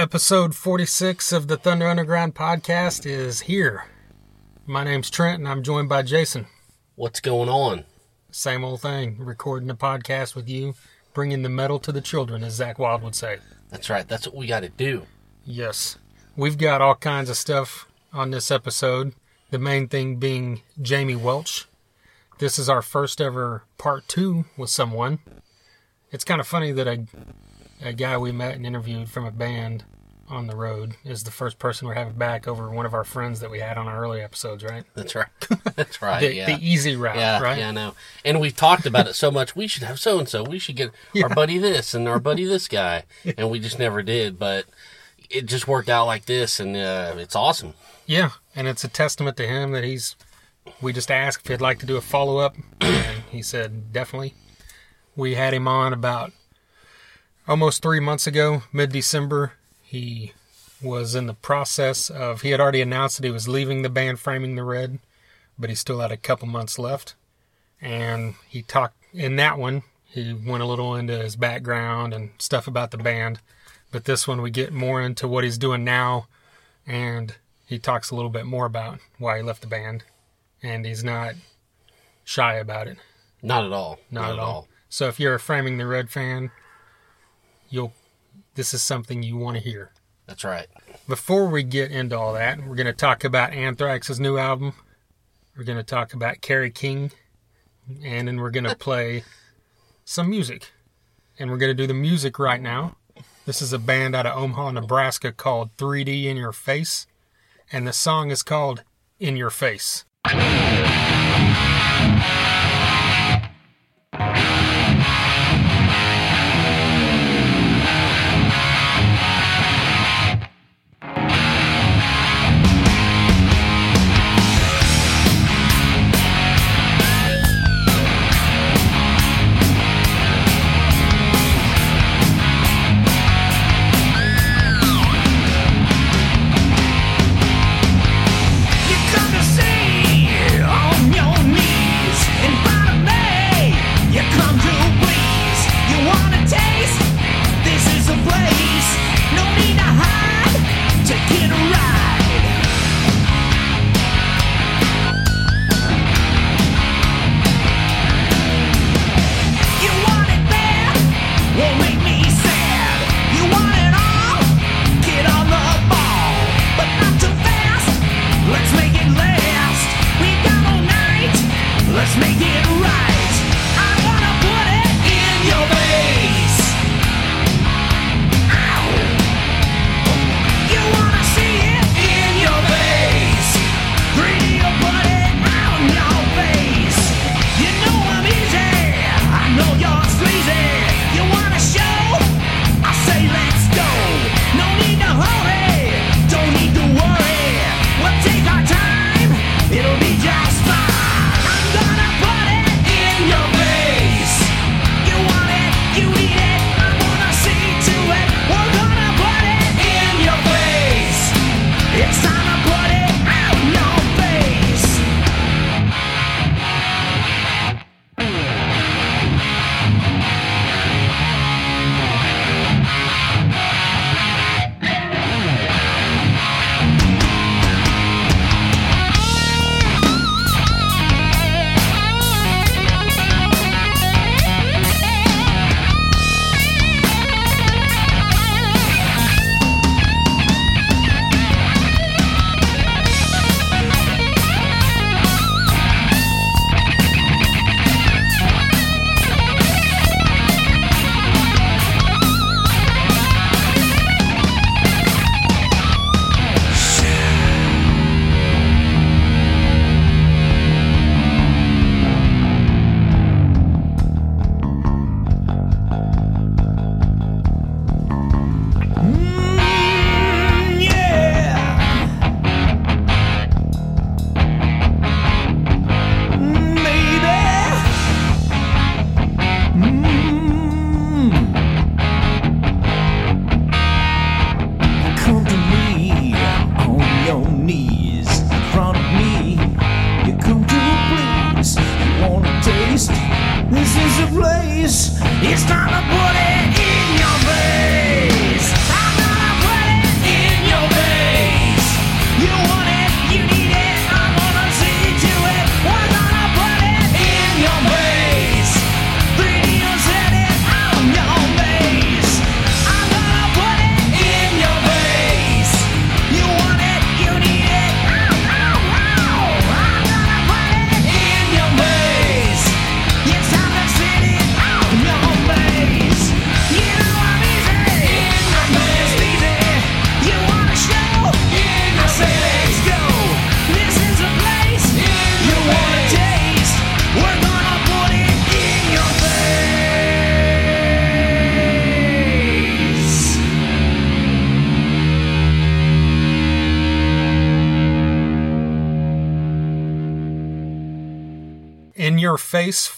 Episode 46 of the Thunder Underground podcast is here. My name's Trent and I'm joined by Jason. What's going on? Same old thing, recording a podcast with you, bringing the metal to the children, as Zakk Wylde would say. That's right. That's what we got to do. Yes. We've got all kinds of stuff on this episode, the main thing being Jamie Welch. This is our first ever part two with someone. It's kind of funny that a, a guy we met and interviewed from a band on the road is the first person we're having back over one of our friends that we had on our early episodes, right? That's right. That's right. The, yeah. the easy route, yeah, right? yeah, I know. And we've talked about it so much. We should have so and so. We should get our buddy this and our buddy this guy, and we just never did. But it just worked out like this, and uh, it's awesome. Yeah, and it's a testament to him that he's. We just asked if he'd like to do a follow up, and he said definitely. We had him on about almost three months ago, mid December. He was in the process of. He had already announced that he was leaving the band Framing the Red, but he still had a couple months left. And he talked in that one, he went a little into his background and stuff about the band. But this one, we get more into what he's doing now and he talks a little bit more about why he left the band, and he's not shy about it. Not at all. Not, at all. So if you're a Framing the Red fan, you'll this is something you want to hear. That's right. Before we get into all that, we're going to talk about Anthrax's new album. We're going to talk about Kerry King, and then we're going to play some music. And we're going to do the music right now. This is a band out of Omaha, Nebraska called 3D in Your Face, and the song is called In Your Face.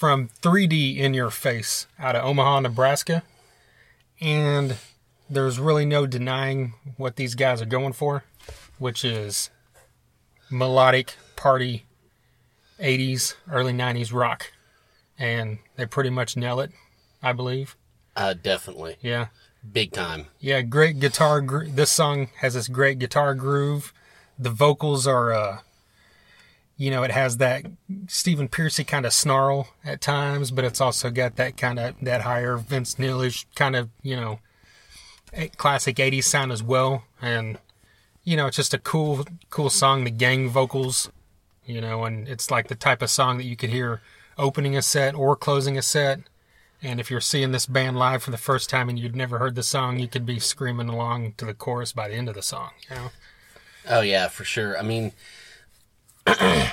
From 3D In Your Face out of Omaha, Nebraska. And there's really no denying what these guys are going for, which is melodic party 80s, early 90s rock. And they pretty much nail it, I believe. Uh, definitely. Yeah. Big time. Yeah, great guitar. Gro- this song has this great guitar groove. The vocals are, uh, you know, it has that Stephen Pearcy kind of snarl at times, but it's also got that kind of that higher Vince Neilish kind of, you know, classic '80s sound as well. And you know, it's just a cool, cool song. The gang vocals, you know, and it's like the type of song that you could hear opening a set or closing a set. And if you're seeing this band live for the first time and you'd never heard the song, you could be screaming along to the chorus by the end of the song. You know? Oh yeah, for sure. I mean,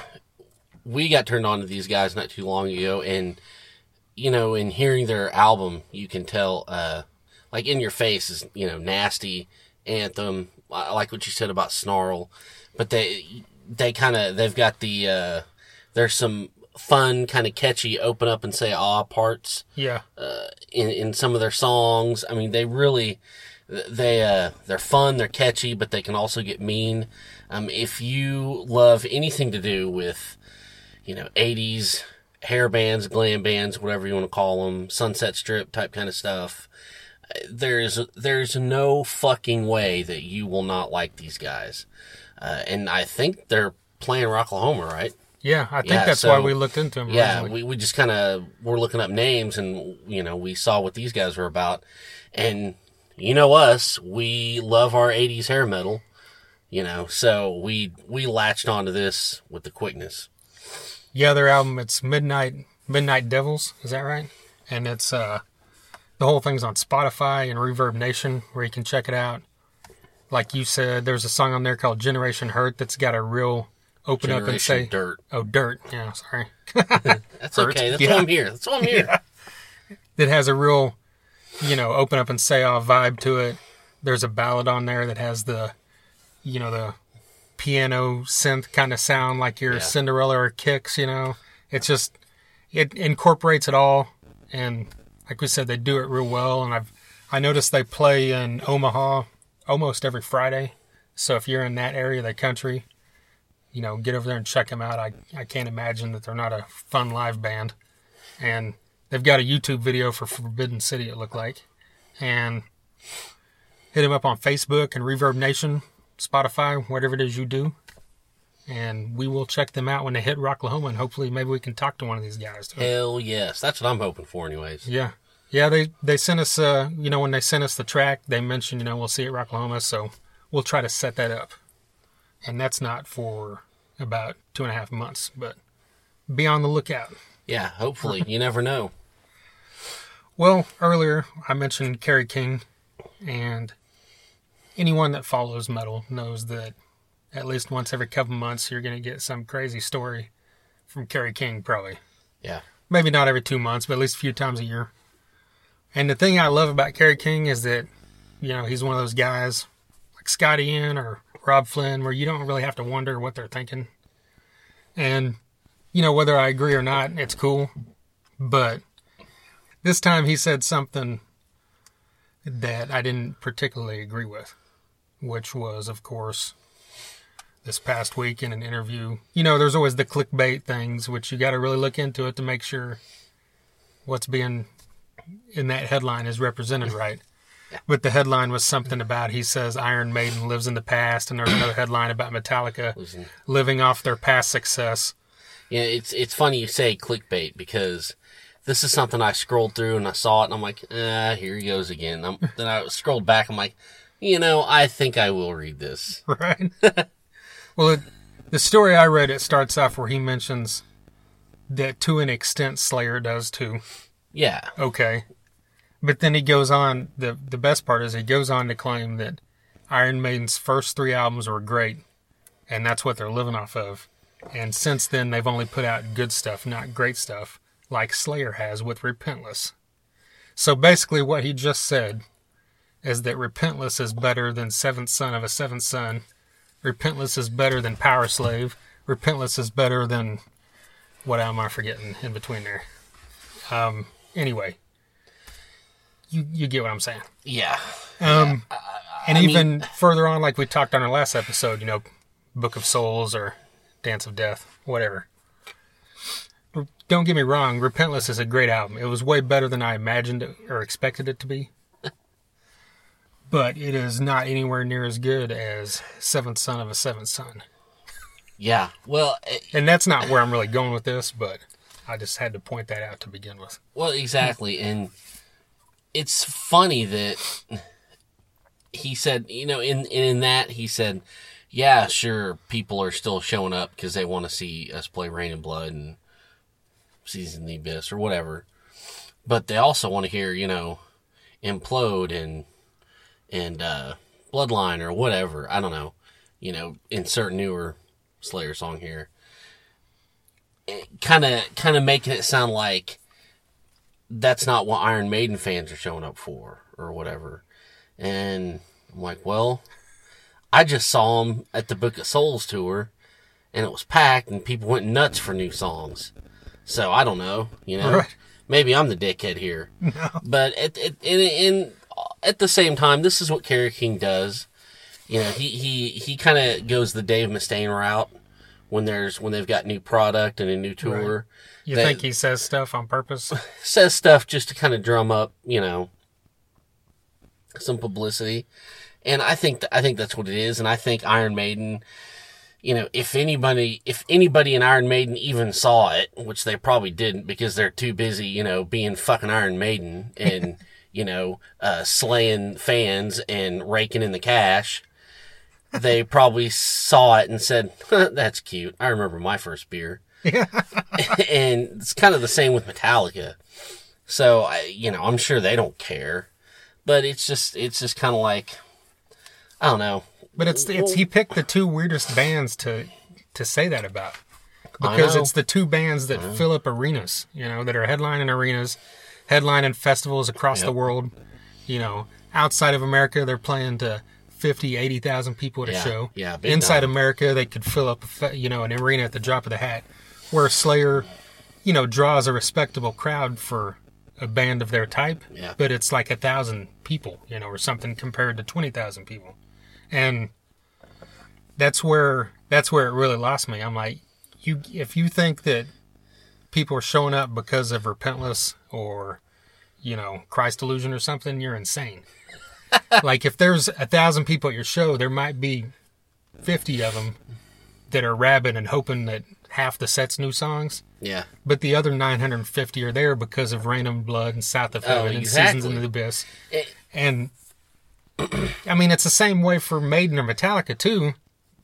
we got turned on to these guys not too long ago, and you know, in hearing their album, you can tell, uh, like in your face is you know nasty anthem. I like what you said about snarl, but they they kind of they've got the uh, there's some fun kind of catchy open up and say ah parts Yeah, in in some of their songs. I mean, they really they uh they're fun, they're catchy, but they can also get mean. Um, if you love anything to do with you know 80s hair bands, glam bands, whatever you want to call them, Sunset Strip type kind of stuff. There's there's no fucking way that you will not like these guys, uh, and I think they're playing Rocklahoma, right? yeah. I think Yeah, that's so- why we looked into them. Yeah, originally. we, we just kind of were looking up names and, you know, we saw what these guys were about. And, you know us, we love our 80s hair metal, you know, so we, we latched onto this with the quickness. yeah. Their album, it's Midnight Midnight Devils. Is that right? And it's uh, the whole thing's on Spotify and Reverb Nation, where you can check it out. Like you said, there's a song on there called Generation Hurt that's got a real open up and say Dirt. Oh, dirt. Yeah, sorry. That's Hurt. okay. That's Yeah. why I'm here. That's why I'm here. that has a real, you know, open up and say off vibe to it. There's a ballad on there that has the, you know, the piano synth kind of sound like your Yeah. Cinderella or Kix. You know, it's just it incorporates it all, and like we said, they do it real well. And I've I noticed they play in Omaha almost every Friday. So if you're in that area of the country, you know, get over there and check them out. I I can't imagine that they're not a fun live band, and they've got a YouTube video for Forbidden City. It looked like, and hit them up on Facebook and Reverb Nation, Spotify, whatever it is you do, and we will check them out when they hit Rocklahoma, and hopefully maybe we can talk to one of these guys. Too. Hell yes. That's what I'm hoping for, anyways. Yeah. Yeah, they they sent us uh you know when they sent us the track, they mentioned, you know, we'll see it at Rocklahoma, so we'll try to set that up. And that's not for about two and a half months, but be on the lookout. Yeah, hopefully. you never know. Well, earlier I mentioned Kerry King, and anyone that follows metal knows that at least once every couple months you're going to get some crazy story from Kerry King, probably. Yeah. maybe not every two months, but at least a few times a year. And the thing I love about Kerry King is that, you know, he's one of those guys like Scotty Ian or Robb Flynn where you don't really have to wonder what they're thinking. And, you know, whether I agree or not, it's cool. But this time he said something that I didn't particularly agree with, which was, of course, this past week in an interview. You know, there's always the clickbait things, which you got to really look into it to make sure what's being in that headline is represented right. But the headline was something about he says Iron Maiden lives in the past, and there's another headline about Metallica living off their past success. Yeah, it's it's funny you say clickbait because this is something I scrolled through and I saw it and I'm like, ah, here he goes again. Then I scrolled back. I'm like, you know, I think I will read this. right? well, it, the story I read it starts off where he mentions that to an extent Slayer does too. Yeah, Okay, but then he goes on. the The best part is he goes on to claim that Iron Maiden's first three albums were great, and that's what they're living off of. And since then, they've only put out good stuff, not great stuff, like Slayer has with Repentless. So basically, what he just said is that Repentless is better than Seventh Son of a Seventh Son. Repentless is better than Powerslave. Repentless is better than what am I forgetting in between there? Um, anyway, you you get what I'm saying. Yeah. Um, and I even further on, like we talked on our last episode, you know, Book of Souls or Dance of Death, whatever. Don't get me wrong, Repentless is a great album. It was way better than I imagined or expected it to be. But it is not anywhere near as good as Seventh Son of a Seventh Son. Yeah. Well, it, And that's not where I'm really going with this, but I just had to point that out to begin with. well, exactly. And it's funny that he said, you know, in in that he said, yeah, sure, people are still showing up because they want to see us play Raining Blood and Season of the Abyss or whatever. But they also want to hear, you know, Implode and and uh, Bloodline or whatever. I don't know. You know, insert newer Slayer song here. Kind of, kind of making it sound like that's not what Iron Maiden fans are showing up for or whatever. And I'm like, well, I just saw them at the Book of Souls tour, and it was packed, and people went nuts for new songs. So I don't know, you know. Right. Maybe I'm the dickhead here, but at, at in, in at the same time, this is what Kerry King does. You know, he he he kind of goes the Dave Mustaine route when there's when they've got new product and a new tour. You They- think he says stuff on purpose? says stuff just to kind of drum up, you know, some publicity. And I think th- I think that's what it is. And I think Iron Maiden, you know, if anybody if anybody in Iron Maiden even saw it, which they probably didn't because they're too busy, you know, being fucking Iron Maiden and you know, uh, slaying fans and raking in the cash. They probably saw it and said, "That's cute." I remember my first beer and it's kind of the same with Metallica. So I, you know, I'm sure they don't care, but it's just, it's just kind of like, I don't know. But it's it's he picked the two weirdest bands to to say that about because it's the two bands that fill up arenas, you know, that are headlining arenas, headlining festivals across the world. You know, outside of America, they're playing to 50, 80,000 people at a Yeah, show. yeah, Inside time. America, they could fill up, you know, an arena at the drop of the hat. Where Slayer, you know, draws a respectable crowd for a band of their type. Yeah. But it's like a thousand people, you know, or something compared to twenty thousand people, and that's where that's where it really lost me. I'm like, you if you think that people are showing up because of Repentless or you know Christ Illusion or something, you're insane. like if there's a thousand people at your show, there might be fifty of them that are rabid and hoping that half the set's new songs. Yeah. But the other 950 are there because of Raining Blood and South of Oh, Heaven and. Seasons in the Abyss. It- And I mean, it's the same way for Maiden or Metallica too,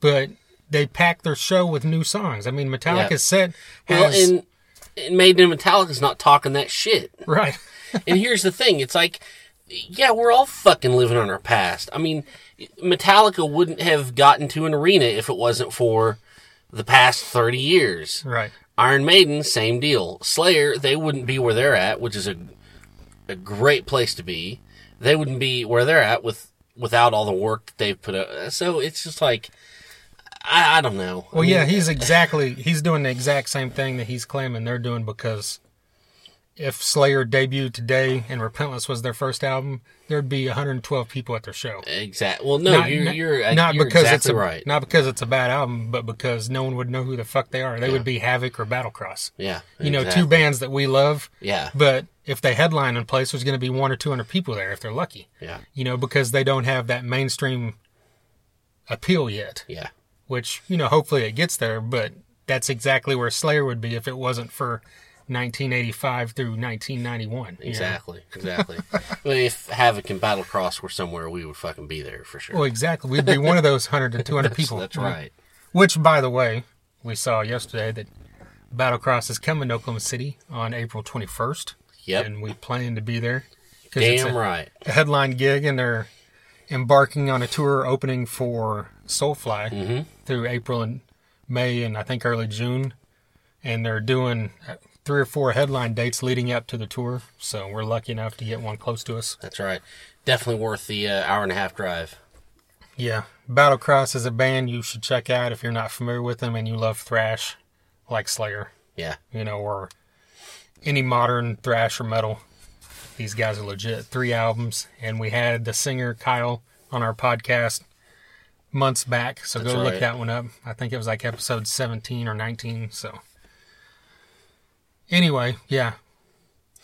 but they pack their show with new songs. I mean, Metallica's Yeah. set has and, and Maiden and Metallica's not talking that shit. right. and here's the thing it's like yeah we're all fucking living on our past i mean metallica wouldn't have gotten to an arena if it wasn't for the past 30 years right. iron maiden same deal slayer they wouldn't be where they're at which is a, a great place to be they wouldn't be where they're at with without all the work that they've put up so it's just like i, I don't know Well, yeah, he's exactly he's doing the exact same thing that he's claiming they're doing because if Slayer debuted today and Repentless was their first album, there'd be 112 people at their show. exactly well no Not- you're, not- you're, uh, not you're because exactly it's a, right Not because it's a bad album, but because no one would know who the fuck they are. They Yeah. would be Havoc or Battlecross. yeah You know, two bands that we love. yeah But if they headline in place, there's going to be one or two hundred people there if they're lucky. yeah You know, because they don't have that mainstream appeal yet. yeah Which you know, hopefully it gets there. But that's exactly where Slayer would be if it wasn't for 1985 through 1991. you know? Exactly, exactly. well, if Havoc and Battlecross were somewhere, we would fucking be there for sure. Well, exactly. We'd be one of those 100 to 200 that's, people. that's right. Which, by the way, we saw yesterday that Battlecross is coming to Oklahoma City on April 21st. Yep. And we plan to be there. Damn a, right. a headline gig, and they're embarking on a tour opening for Soulfly Mm-hmm. through April and May and I think early June. And they're doing uh, three or four headline dates leading up to the tour. So we're lucky enough to get one close to us. That's right. Definitely worth the uh, hour and a half drive. Yeah. Battlecross is a band you should check out if you're not familiar with them and you love thrash like Slayer. Yeah. you know, or any modern thrash or metal. These guys are legit. Three albums, and we had the singer Kyle on our podcast months back. So That's go look that one up. I think it was like episode 17 or 19. So anyway, yeah.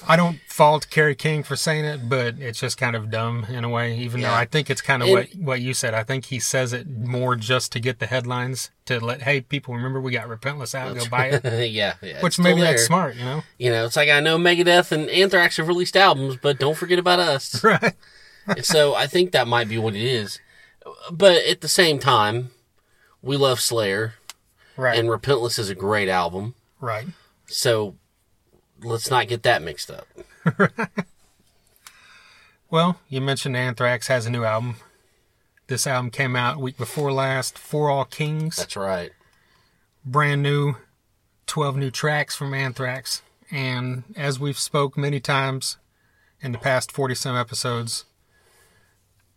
I don't fault Kerry King for saying it, but it's just kind of dumb in a way. Even though I think it's kind of And- what what you said. I think he says it more just to get the headlines to let hey people remember we got Repentless out, go buy it. yeah, yeah. Which maybe that's there. smart, you know? You know, it's like I know Megadeth and Anthrax have released albums, but don't forget about us. Right. so I think that might be what it is. But at the same time, we love Slayer, Right. and Repentless is a great album. right. So let's not get that mixed up. Well, you mentioned Anthrax has a new album. This album came out week before last, For All Kings. That's right. brand new 12 new tracks from Anthrax. And as we've spoke many times in the past 40 some episodes,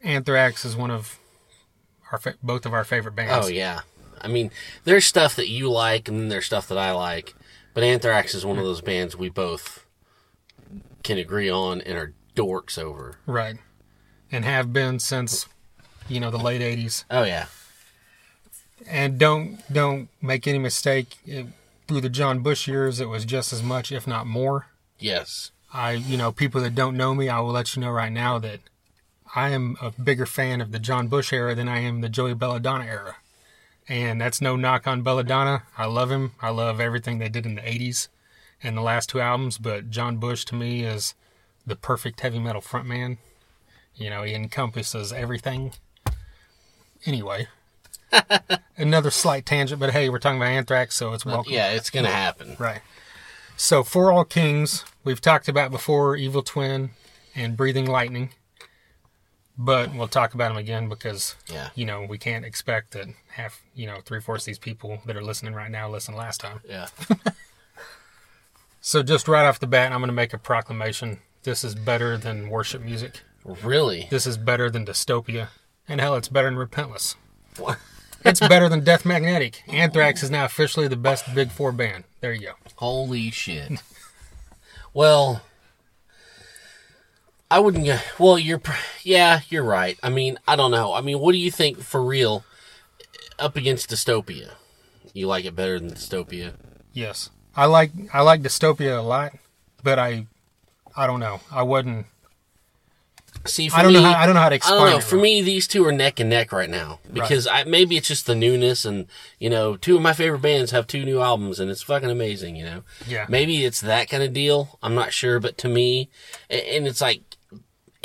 Anthrax is one of our fa- both of our favorite bands. Oh yeah. I mean, there's stuff that you like, and there's stuff that I like. But Anthrax is one of those bands we both can agree on and are dorks over. Right. And have been since you know the late 80s. Oh yeah. And don't don't make any mistake, it, through the John Bush years it was just as much if not more. Yes. I, you know, people that don't know me, I will let you know right now that I am a bigger fan of the John Bush era than I am the Joey Belladonna era. And that's no knock on Belladonna. I love him. I love everything they did in the 80s and the last two albums, but John Bush to me is the perfect heavy metal frontman. You know, he encompasses everything. Anyway, another slight tangent, but hey, we're talking about Anthrax, so it's welcome. Yeah, it's gonna happen. Right. So, For All Kings, we've talked about before Evil Twin and Breathing Lightning. But we'll talk about them again because, Yeah. you know, we can't expect that half, you know, three fourths of these people that are listening right now listened last time. Yeah. So, just right off the bat, I'm going to make a proclamation. This is better than worship music. Really? This is better than Dystopia. And hell, it's better than Repentless. What? It's better than Death Magnetic. Anthrax is now officially the best Big Four band. There you go. Holy shit. well, I wouldn't go. Well, you're. Yeah, you're right. I mean, I don't know. I mean, what do you think for real up against Dystopia? You like it better than Dystopia? Yes, I like I like Dystopia a lot, but I I don't know. I wouldn't. See, for I don't me, know. How, I don't know how to I explain don't know. it. For me, these two are neck and neck right now because I, maybe it's just the newness, and you know, two of my favorite bands have two new albums, and it's fucking amazing. You know, yeah, maybe it's that kind of deal. I'm not sure, but to me, and it's like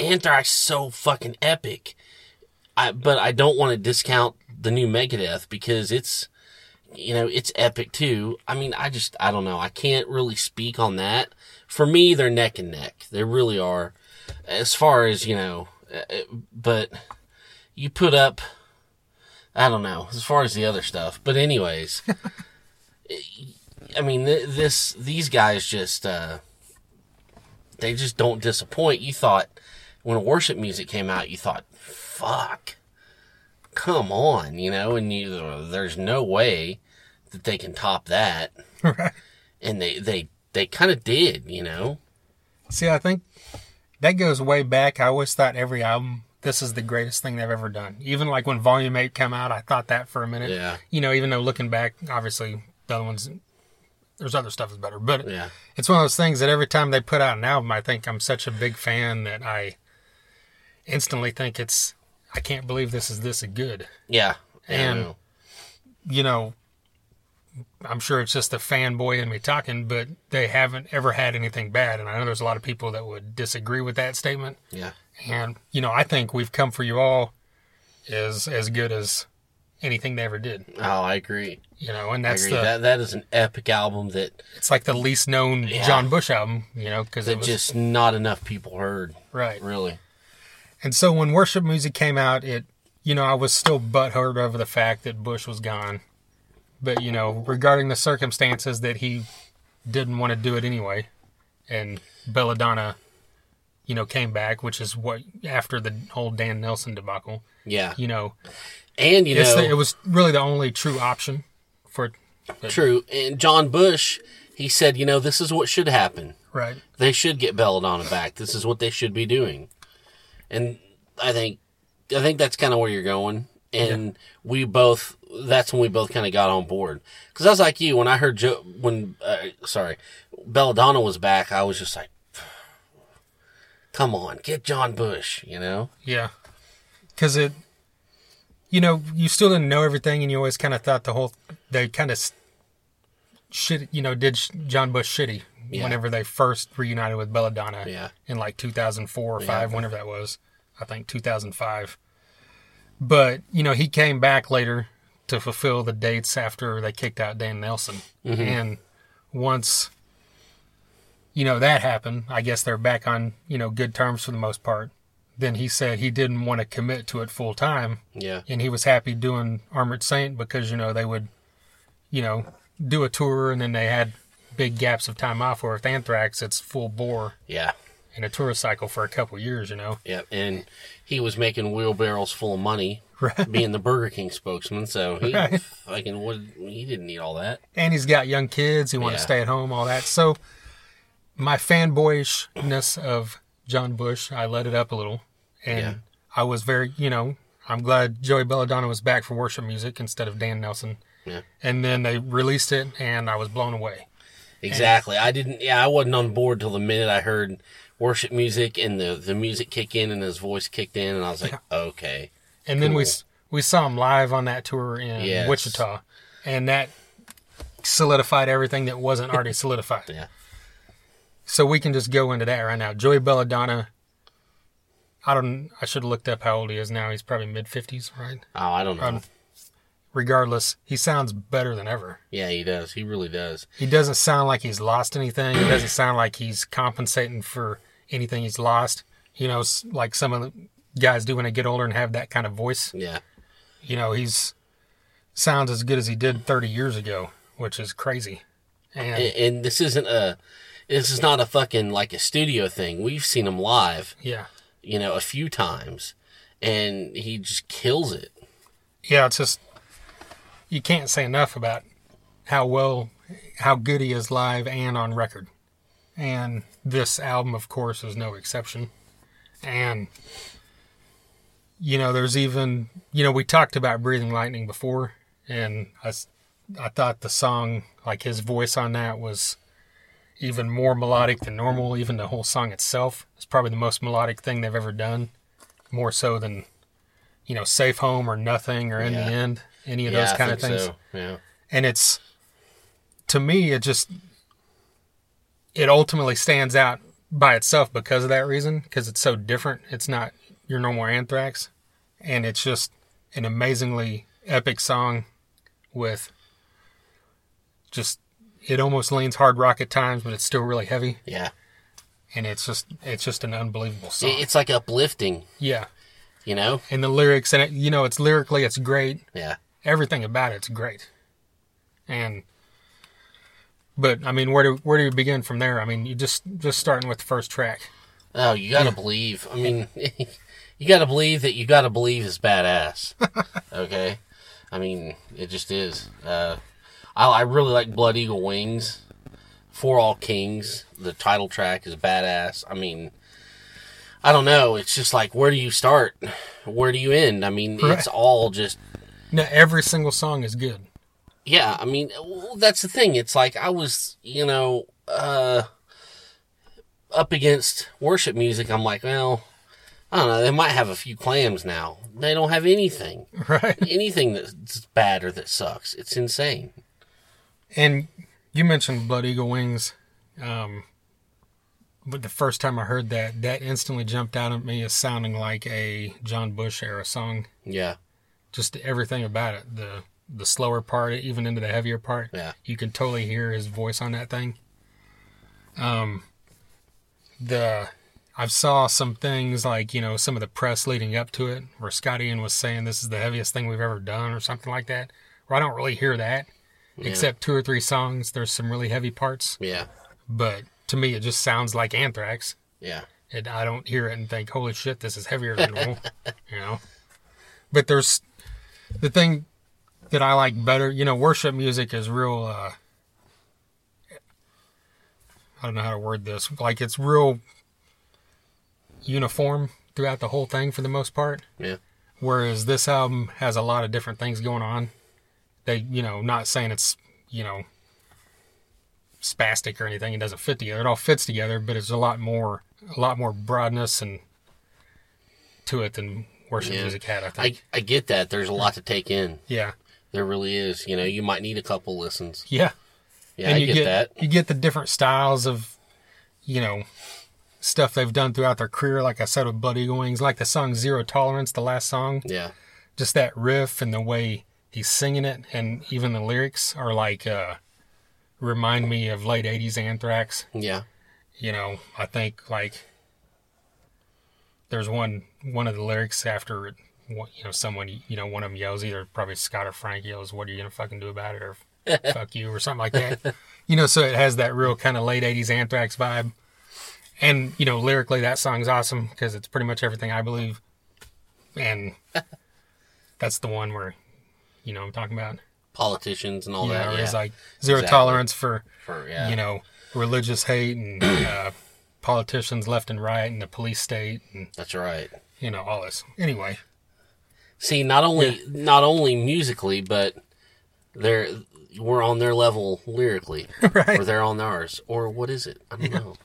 Anthrax is so fucking epic. I but I don't want to discount the new Megadeth because it's you know it's epic too. I mean, I just I don't know. I can't really speak on that. For me, they're neck and neck. They really are. As far as you know, uh, uh, but you put up. I don't know as far as the other stuff, but anyways, I mean this these guys just uh, they just don't disappoint. You thought when worship music came out, you thought, "Fuck, come on," you know, and you there's no way that they can top that, Right. and they they they kind of did, you know. See, I think that goes way back. I always thought every album, this is the greatest thing they've ever done. Even like when Volume Eight came out, I thought that for a minute. Yeah. You know, even though looking back, obviously the other ones, there's other stuff is better, but Yeah, it's one of those things that every time they put out an album, I think I'm such a big fan that I instantly think it's. I can't believe this is this good. yeah, And- know. you know, I'm sure it's just the fanboy in me talking, but they haven't ever had anything bad. And I know there's a lot of people that would disagree with that statement. yeah, And, you know, I think We've Come For You All is as good as anything they ever did. oh, I agree. You know, and that's the, that that is an epic album that it's like the least known Yeah. John Bush album, you know, because it was, just not enough people heard. right. Really, And so when worship music came out, it, you know, I was still butthurt over the fact that Bush was gone. But, you know, regarding the circumstances that he didn't want to do it anyway, and Belladonna, you know, came back, which is what, after the whole Dan Nelson debacle, yeah, you know, and you know, the, it was really the only true option for, but, True. And John Bush, he said, you know, this is what should happen. Right. They should get Belladonna back. This is what they should be doing. And I think, I think that's kind of where you're going. And we both, that's when we both kind of got on board. Cause I was like you, when I heard Joe, when, uh, sorry, Belladonna was back, I was just like, come on, get John Bush, you know? Yeah. Because it, you know, you still didn't know everything, and you always kind of thought the whole they kind of shit, you know, did John Bush shitty Yeah. whenever they first reunited with Belladonna Yeah. in like 2004 or Yeah. five, whenever that was. I think 2005. But you know, he came back later to fulfill the dates after they kicked out Dan Nelson, Mm-hmm. and once. You know that happened. I guess they're back on you know good terms for the most part then he said he didn't want to commit to it full time Yeah. and he was happy doing armored saint because you know they would you know do a tour and then they had big gaps of time off where with anthrax it's full bore Yeah. in a tour cycle for a couple years you know Yeah, And he was making wheelbarrows full of money Right. being the Burger King spokesman. So he Right. fucking would, he didn't need all that. and he's got young kids he wanted Yeah. to stay at home all that so my fanboyishness of john bush i let it up a little and Yeah. i was very you know i'm glad joey belladonna was back for worship music instead of dan nelson Yeah. and then they released it and i was blown away Exactly. I didn't, yeah, I wasn't on board till the minute I heard worship music and the, the music kick in and his voice kicked in and I was like, okay. and then we we saw him live on that tour in Yes. wichita and that solidified everything that wasn't already solidified Yeah. so we can just go into that right now joey belladonna i don't i should have looked up how old he is now he's probably mid 50s right Oh, I don't know. Um, regardless he sounds better than ever yeah, he does. He really does. he doesn't sound like he's lost anything it doesn't sound like he's compensating for anything he's lost you know like some of the guys do when they get older and have that kind of voice Yeah. you know he's sounds as good as he did 30 years ago which is crazy and And, and this isn't a, this is not a fucking like a studio thing. We've seen him live, yeah you know, a few times and he just kills it. yeah it's just you can't say enough about how well how good he is live and on record. And this album of course is no exception. And you know there's even you know we talked about breathing lightning before and I, I thought the song like his voice on that was even more melodic than normal. Even the whole song itself is probably the most melodic thing they've ever done more so than you know safe home or nothing or in Yeah. the end any of yeah, those kind of things So. Yeah. and it's to me it just it ultimately stands out by itself because of that reason because it's so different it's not your normal anthrax and it's just an amazingly epic song with just it almost leans hard rock at times but it's still really heavy Yeah. and it's just it's just an unbelievable song It's like uplifting, yeah you know? and the lyrics and it you know it's lyrically it's great Yeah. Everything about it's great. And but I mean, where do where do you begin from there? I mean, you just just starting with the first track. Oh, you gotta believe. I mean, you gotta believe that you gotta believe is badass. okay? I mean, it just is. Uh, I, I really like Blood Eagle Wings. For All Kings, the title track is badass. I mean, I don't know. It's just like, where do you start? Where do you end? I mean, Right. it's all just No, every single song is good. yeah, I mean, that's the thing. It's like I was, you know, uh, up against worship music. I'm like, well, I don't know. They might have a few clams now. They don't have anything, Right. anything that's bad or that sucks. It's insane. And you mentioned Blood Eagle Wings. Um, but the first time I heard that, that instantly jumped out at me as sounding like a John Bush era song. Yeah, Just everything about it. The the slower part, even into the heavier part. yeah, you can totally hear his voice on that thing. Um, the I've saw some things like you know some of the press leading up to it, where Scott Ian was saying this is the heaviest thing we've ever done, or something like that. Where I don't really hear that, except two or three songs. There's some really heavy parts, yeah, but to me it just sounds like Anthrax. yeah, And I don't hear it and think, "Holy shit, this is heavier than normal," you know. But there's the thing that I like better. You know, worship music is real. Uh, I don't know how to word this. Like it's real uniform throughout the whole thing for the most part. Yeah. Whereas this album has a lot of different things going on. They, you know, not saying it's, you know, spastic or anything. It doesn't fit together. It all fits together, but it's a lot more, a lot more broadness and to it than worship Yeah. music had. I I, think. I get that. There's a lot to take in. yeah, There really is. You know, you might need a couple listens. yeah. Yeah, I you get, that. You get the different styles of, you know, stuff they've done throughout their career. Like I said with Buddy Wings, like the song Zero Tolerance, the last song. Yeah. Just that riff and the way he's singing it, and even the lyrics are like, uh, remind me of late '80s Anthrax. Yeah. You know, I think like there's one one of the lyrics after You know, someone you know, one of them yells either probably Scott or Frank yells, "What are you gonna fucking do about it?" or "fuck you" or something like that. You know, so it has that real kind of late '80s Anthrax vibe. And you know, lyrically, that song's awesome because it's pretty much everything I believe. And that's the one where, you know, I'm talking about. Politicians and all you that. Yeah. it's like zero Exactly. tolerance for For, yeah. you know, religious hate and uh, politicians left and right and the police state and That's right. you know all this. Anyway, See, not only not only musically, but they're we're on their level lyrically, right. or they're on ours, or what is it? I don't know.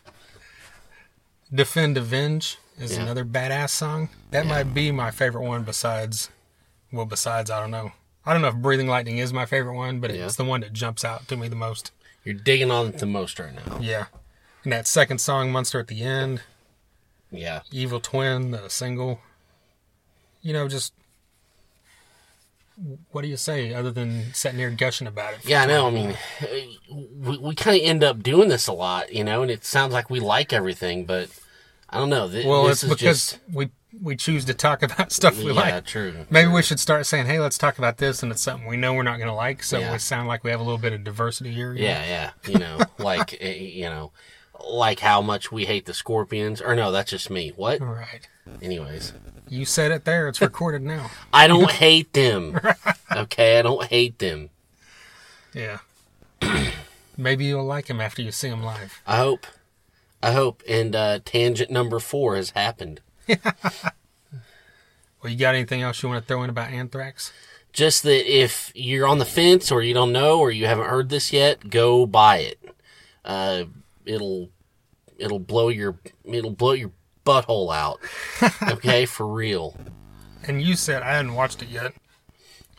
Defend Avenge is Yeah. another badass song. That might be my favorite one besides well besides I don't know. I don't know if Breathing Lightning is my favorite one, but Yeah. it's the one that jumps out to me the most. You're digging on it the most right now. Yeah. And that second song, Monster at the End, Yeah, Evil Twin, the single. You know, just what do you say other than sitting here gushing about it? yeah. I know. I mean, we we kind of end up doing this a lot, you know, and it sounds like we like everything, but I don't know. Th- Well, it's because just we we choose to talk about stuff we yeah, like. true. Maybe we should start saying, "Hey, let's talk about this," and it's something we know we're not going to like, so Yeah. we sound like we have a little bit of diversity here. you know? Yeah, yeah. You know, like eh, you know, like how much we hate the Scorpions, or no, that's just me. What? Right. Anyways. You said it there. It's recorded now. I don't hate them. Okay, I don't hate them. Yeah. Maybe you'll like him after you see him live. I hope. I hope. And uh, tangent number four has happened. Well, you got anything else you want to throw in about Anthrax? Just that if you're on the fence or you don't know or you haven't heard this yet, go buy it. Uh, it'll it'll blow your it'll blow your butthole out. Okay, for real. And you said I hadn't watched it yet.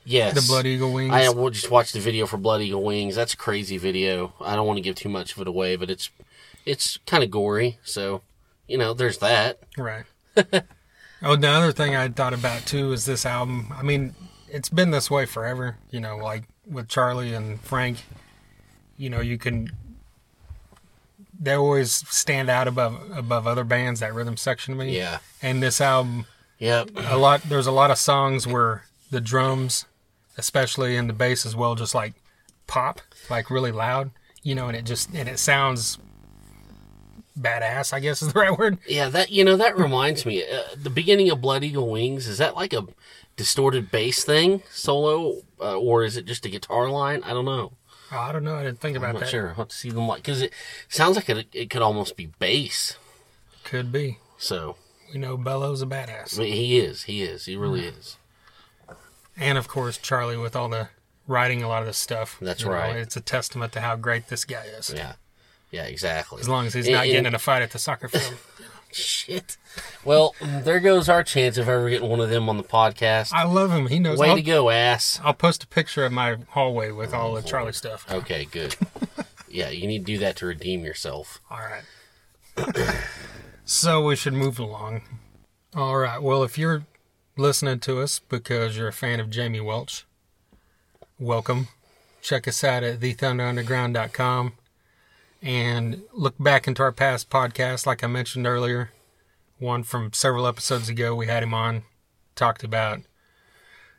Yes. The Blood Eagle Wings. I will just watch the video for Blood Eagle Wings. That's a crazy video. I don't want to give too much of it away, but it's it's kind of gory. So, you know, there's that. Right. oh, the other thing I thought about too is this album. I mean, it's been this way forever. You know, like with Charlie and Frank. You know, you can. They always stand out above above other bands. That rhythm section to me. Yeah. And this album, Yep. a lot. There's a lot of songs where the drums, especially and the bass as well, just like pop, like really loud. You know, and it just and it sounds badass. I guess is the right word. Yeah, that you know that reminds me. Uh, the beginning of Blood Eagle Wings is that like a distorted bass thing solo, uh, or is it just a guitar line? I don't know. Oh, I don't know. I didn't think about I'm not that. sure. Have to see them like because it sounds like it, it could almost be bass. Could be. So We know Bello's a badass. mean, he is. He is. He really is. And of course, Charlie with all the writing a lot of this stuff. That's You know, right. it's a testament to how great this guy is. Yeah. Yeah. Exactly. As long as he's And- not getting in a fight at the soccer field. shit. Well, there goes our chance of ever getting one of them on the podcast. I love him. He knows. Way I'll, to go, ass. I'll post a picture of my hallway with all the Charlie stuff. Okay, good. yeah, you need to do that to redeem yourself. All right. so we should move along. All right. Well, if you're listening to us because you're a fan of Jamie Welch, welcome. Check us out at thethunderunderground.com and look back into our past podcasts. Like I mentioned earlier, one from several episodes ago, we had him on, talked about,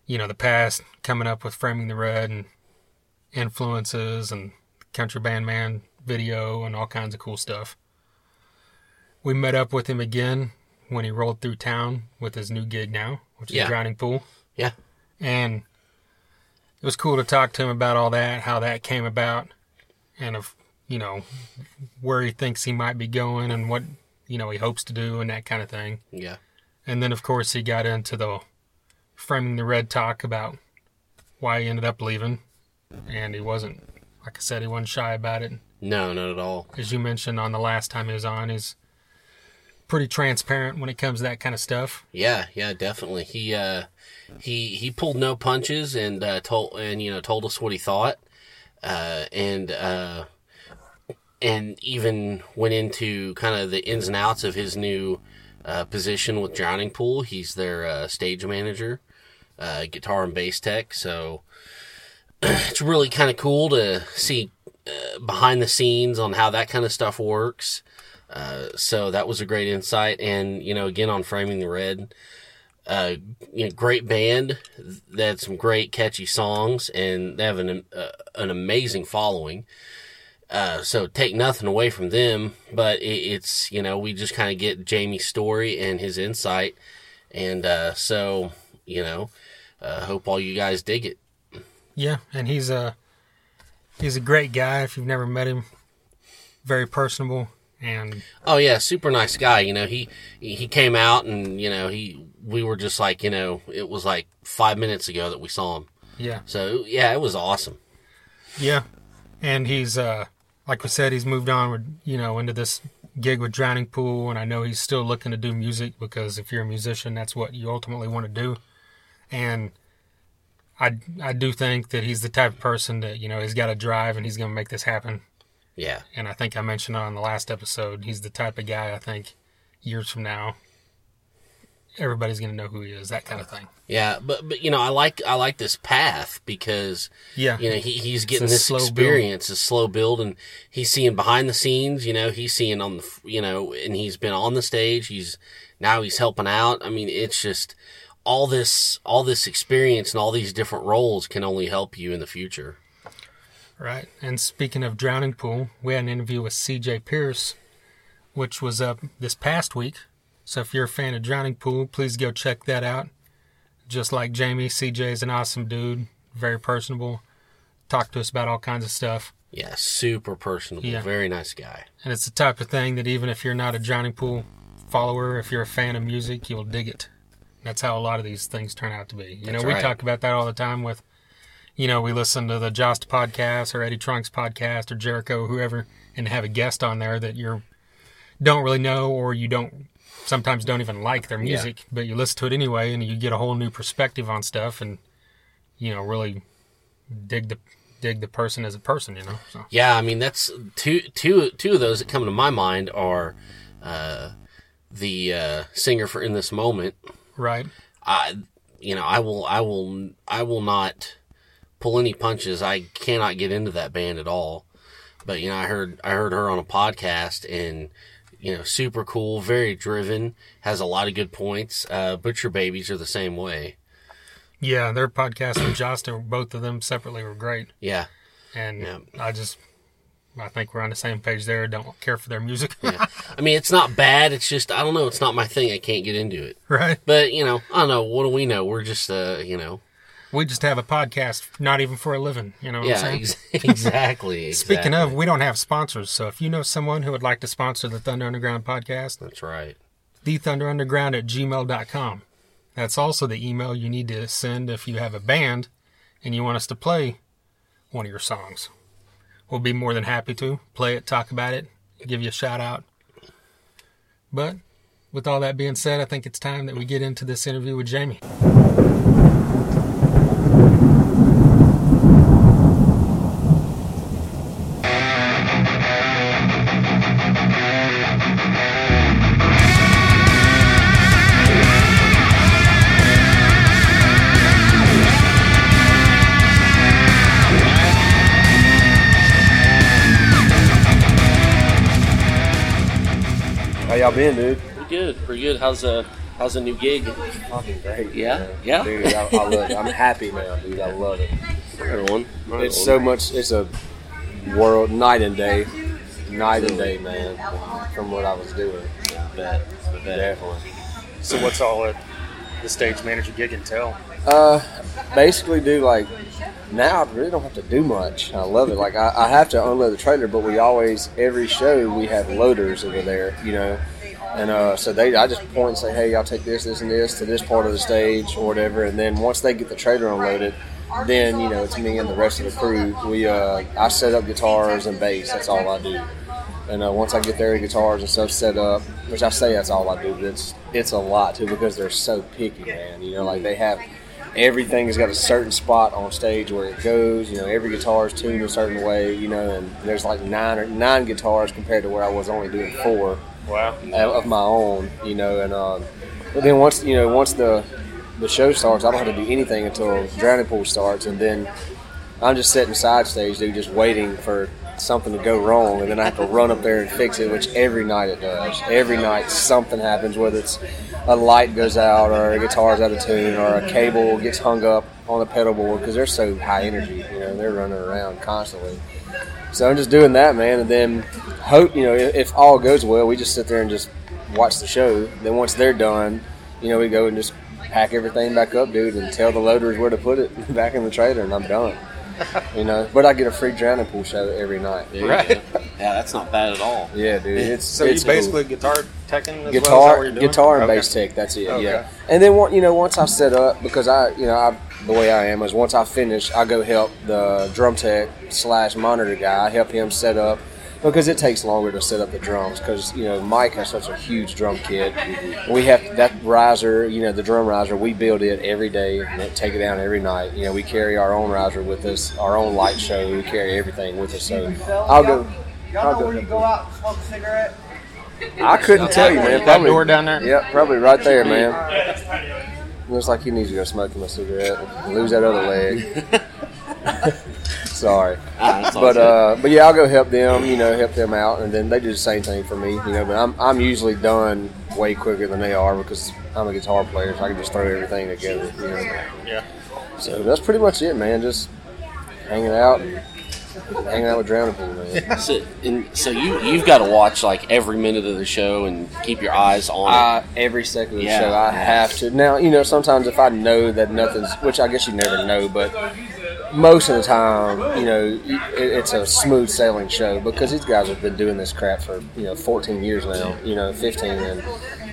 you know, the past, coming up with Framing the Red and influences and Country Band Man video and all kinds of cool stuff. We met up with him again when he rolled through town with his new gig now, which is Yeah. Drowning Pool. Yeah. And it was cool to talk to him about all that, how that came about, and of you know, where he thinks he might be going and what, you know, he hopes to do and that kind of thing. Yeah. And then, of course, he got into the framing the red talk about why he ended up leaving. And he wasn't, like I said, he wasn't shy about it. No, not at all. As you mentioned on the last time he was on, he's pretty transparent when it comes to that kind of stuff. Yeah, yeah, definitely. He uh he he pulled no punches and uh told and you know told us what he thought. Uh and uh and even went into kind of the ins and outs of his new uh, position with Drowning Pool. He's their uh, stage manager, uh, guitar and bass tech. So it's really kind of cool to see uh, behind the scenes on how that kind of stuff works. Uh, so that was a great insight. And, you know, again, on Framing the Red, uh, you know, great band. They had some great catchy songs and they have an, uh, an amazing following. Uh, so take nothing away from them, but it, it's, you know, we just kind of get Jamie's story and his insight. And, uh, so, you know, uh, hope all you guys dig it. Yeah, and he's a he's a great guy. If you've never met him, very personable and Oh yeah, super nice guy. You know, he he came out and you know he we were just like you know it was like five minutes ago that we saw him. yeah, So yeah, it was awesome. yeah, and he's uh like we said, he's moved on with you know into this gig with Drowning Pool, and I know he's still looking to do music because if you're a musician, that's what you ultimately want to do, and. I, I do think that he's the type of person that you know he's got a drive and he's going to make this happen Yeah, and I think I mentioned on the last episode, he's the type of guy I think years from now everybody's gonna know who he is, that kind of thing. yeah, but but you know I like I like this path because Yeah, you know he, he's getting this slow build. experience, a slow build, and he's seeing behind the scenes. You know, he's seeing on the you know, and he's been on the stage. He's now he's helping out. I mean, it's just all this all this experience and all these different roles can only help you in the future. right. And speaking of Drowning Pool, we had an interview with C.J. Pierce, which was up this past week. So if you're a fan of Drowning Pool, please go check that out. Just like Jamie, CJ is an awesome dude, very personable. Talked to us about all kinds of stuff. Yeah, super personable, Yeah. very nice guy. And it's the type of thing that even if you're not a Drowning Pool follower, if you're a fan of music, you'll dig it. That's how a lot of these things turn out to be. You That's know, we right. talk about that all the time with, you know, we listen to the Jasta podcast or Eddie Trunk's podcast or Jericho, whoever, and have a guest on there that you don't really know or you don't sometimes don't even like their music, but you listen to it anyway and you get a whole new perspective on stuff and, you know, really dig the dig the person as a person, you know. So Yeah, I mean that's two two two of those that come to my mind are uh, the uh, singer for "In This Moment." right. I you know I will I will I will not pull any punches. I cannot get into that band at all. But you know I heard I heard her on a podcast and you know super cool, very driven, has a lot of good points. Uh, Butcher Babies are the same way. Yeah, their podcast and Jasta, both of them separately were great. Yeah, and Yeah. I just I think we're on the same page there. Don't care for their music, I mean it's not bad. It's just I don't know. It's not my thing. I can't get into it. right? But you know I don't know. What do we know? We're just uh you know We just have a podcast, not even for a living. You know what Yeah, I'm saying? ex- exactly, Speaking exactly. of, we don't have sponsors, so if you know someone who would like to sponsor the Thunder Underground podcast, that's right. thethunderunderground at gmail.com. That's also the email you need to send if you have a band and you want us to play one of your songs. We'll be more than happy to play it, talk about it, give you a shout out. But with all that being said, I think it's time that we get into this interview with Jamie. Been, dude? Pretty good, pretty good. How's uh how's the new gig? Fucking great. Yeah? man. Yeah? Dude, I, I love it. I'm happy now, dude. I love it. Everyone, It's so much. It's a world night and day, night and day, man, from what I was doing. bet, bet. Definitely. So what's all it, the stage manager gig entail? Uh, basically, do like now I really don't have to do much. I love it. Like I, I have to unload the trailer, but we always every show we have loaders over there, you know. And uh, so they, I just point and say, "Hey, I'll take this, this, and this to this part of the stage or whatever." And then once they get the trailer unloaded, then you know it's me and the rest of the crew. We, uh, I set up guitars and bass. That's all I do. And uh, once I get their guitars and stuff set up, which I say that's all I do, but it's it's a lot too because they're so picky, man. You know, like they have everything has got a certain spot on stage where it goes. You know, every guitar is tuned a certain way. You know, and there's like nine or nine guitars compared to where I was only doing four Wow. of my own. You know, and um, but then once you know once the the show starts, I don't have to do anything until Drowning Pool starts, and then I'm just sitting side stage, dude, just waiting for something to go wrong, and then I have to run up there and fix it, which every night it does. Every night something happens, whether it's a light goes out, or a guitar's out of tune, or a cable gets hung up on the pedal board because they're so high energy. You know, they're running around constantly. So I'm just doing that, man, and then hope you know if, if all goes well, we just sit there and just watch the show. Then once they're done, you know, we go and just pack everything back up, dude, and tell the loaders where to put it back in the trailer, and I'm done. You know, but I get a free drowning pool show every night. There you Right. Yeah, that's not bad at all. Yeah, dude, it's So it's you cool. basically guitar teching as well? Is that guitar, what you're doing? guitar and Okay. bass tech. That's it. Okay. Yeah. And then one, you know, once I set up, because I, you know, I, the way I am is once I finish, I go help the drum tech slash monitor guy. I help him set up because it takes longer to set up the drums because you know Mike has such a huge drum kit. We have that riser, you know, the drum riser. We build it every day and take it down every night. You know, we carry our own riser with us, our own light show. We carry everything with us. So I'll go. Y'all I'll know go where you go out and smoke a cigarette? I couldn't tell you, man. That Probably, door down there? Yep, probably right there, man. Looks like he needs to go smoke him a cigarette and lose that other leg. Sorry, Ah, but uh, but yeah, I'll go help them. You know, help them out, and then they do the same thing for me. You know, but I'm I'm usually done way quicker than they are because I'm a guitar player, so I can just throw everything together. You know, Yeah. so that's pretty much it, man. Just hanging out, hanging out with Drowning Pool, man. so, and so you you've got to watch like every minute of the show and keep your eyes on it. I, every second of the Yeah. show, I have to. Now, you know, sometimes if I know that nothing's, which I guess you never know, but most of the time, you know, it, it's a smooth sailing show because these guys have been doing this crap for you know 14 years now, you know, 15, and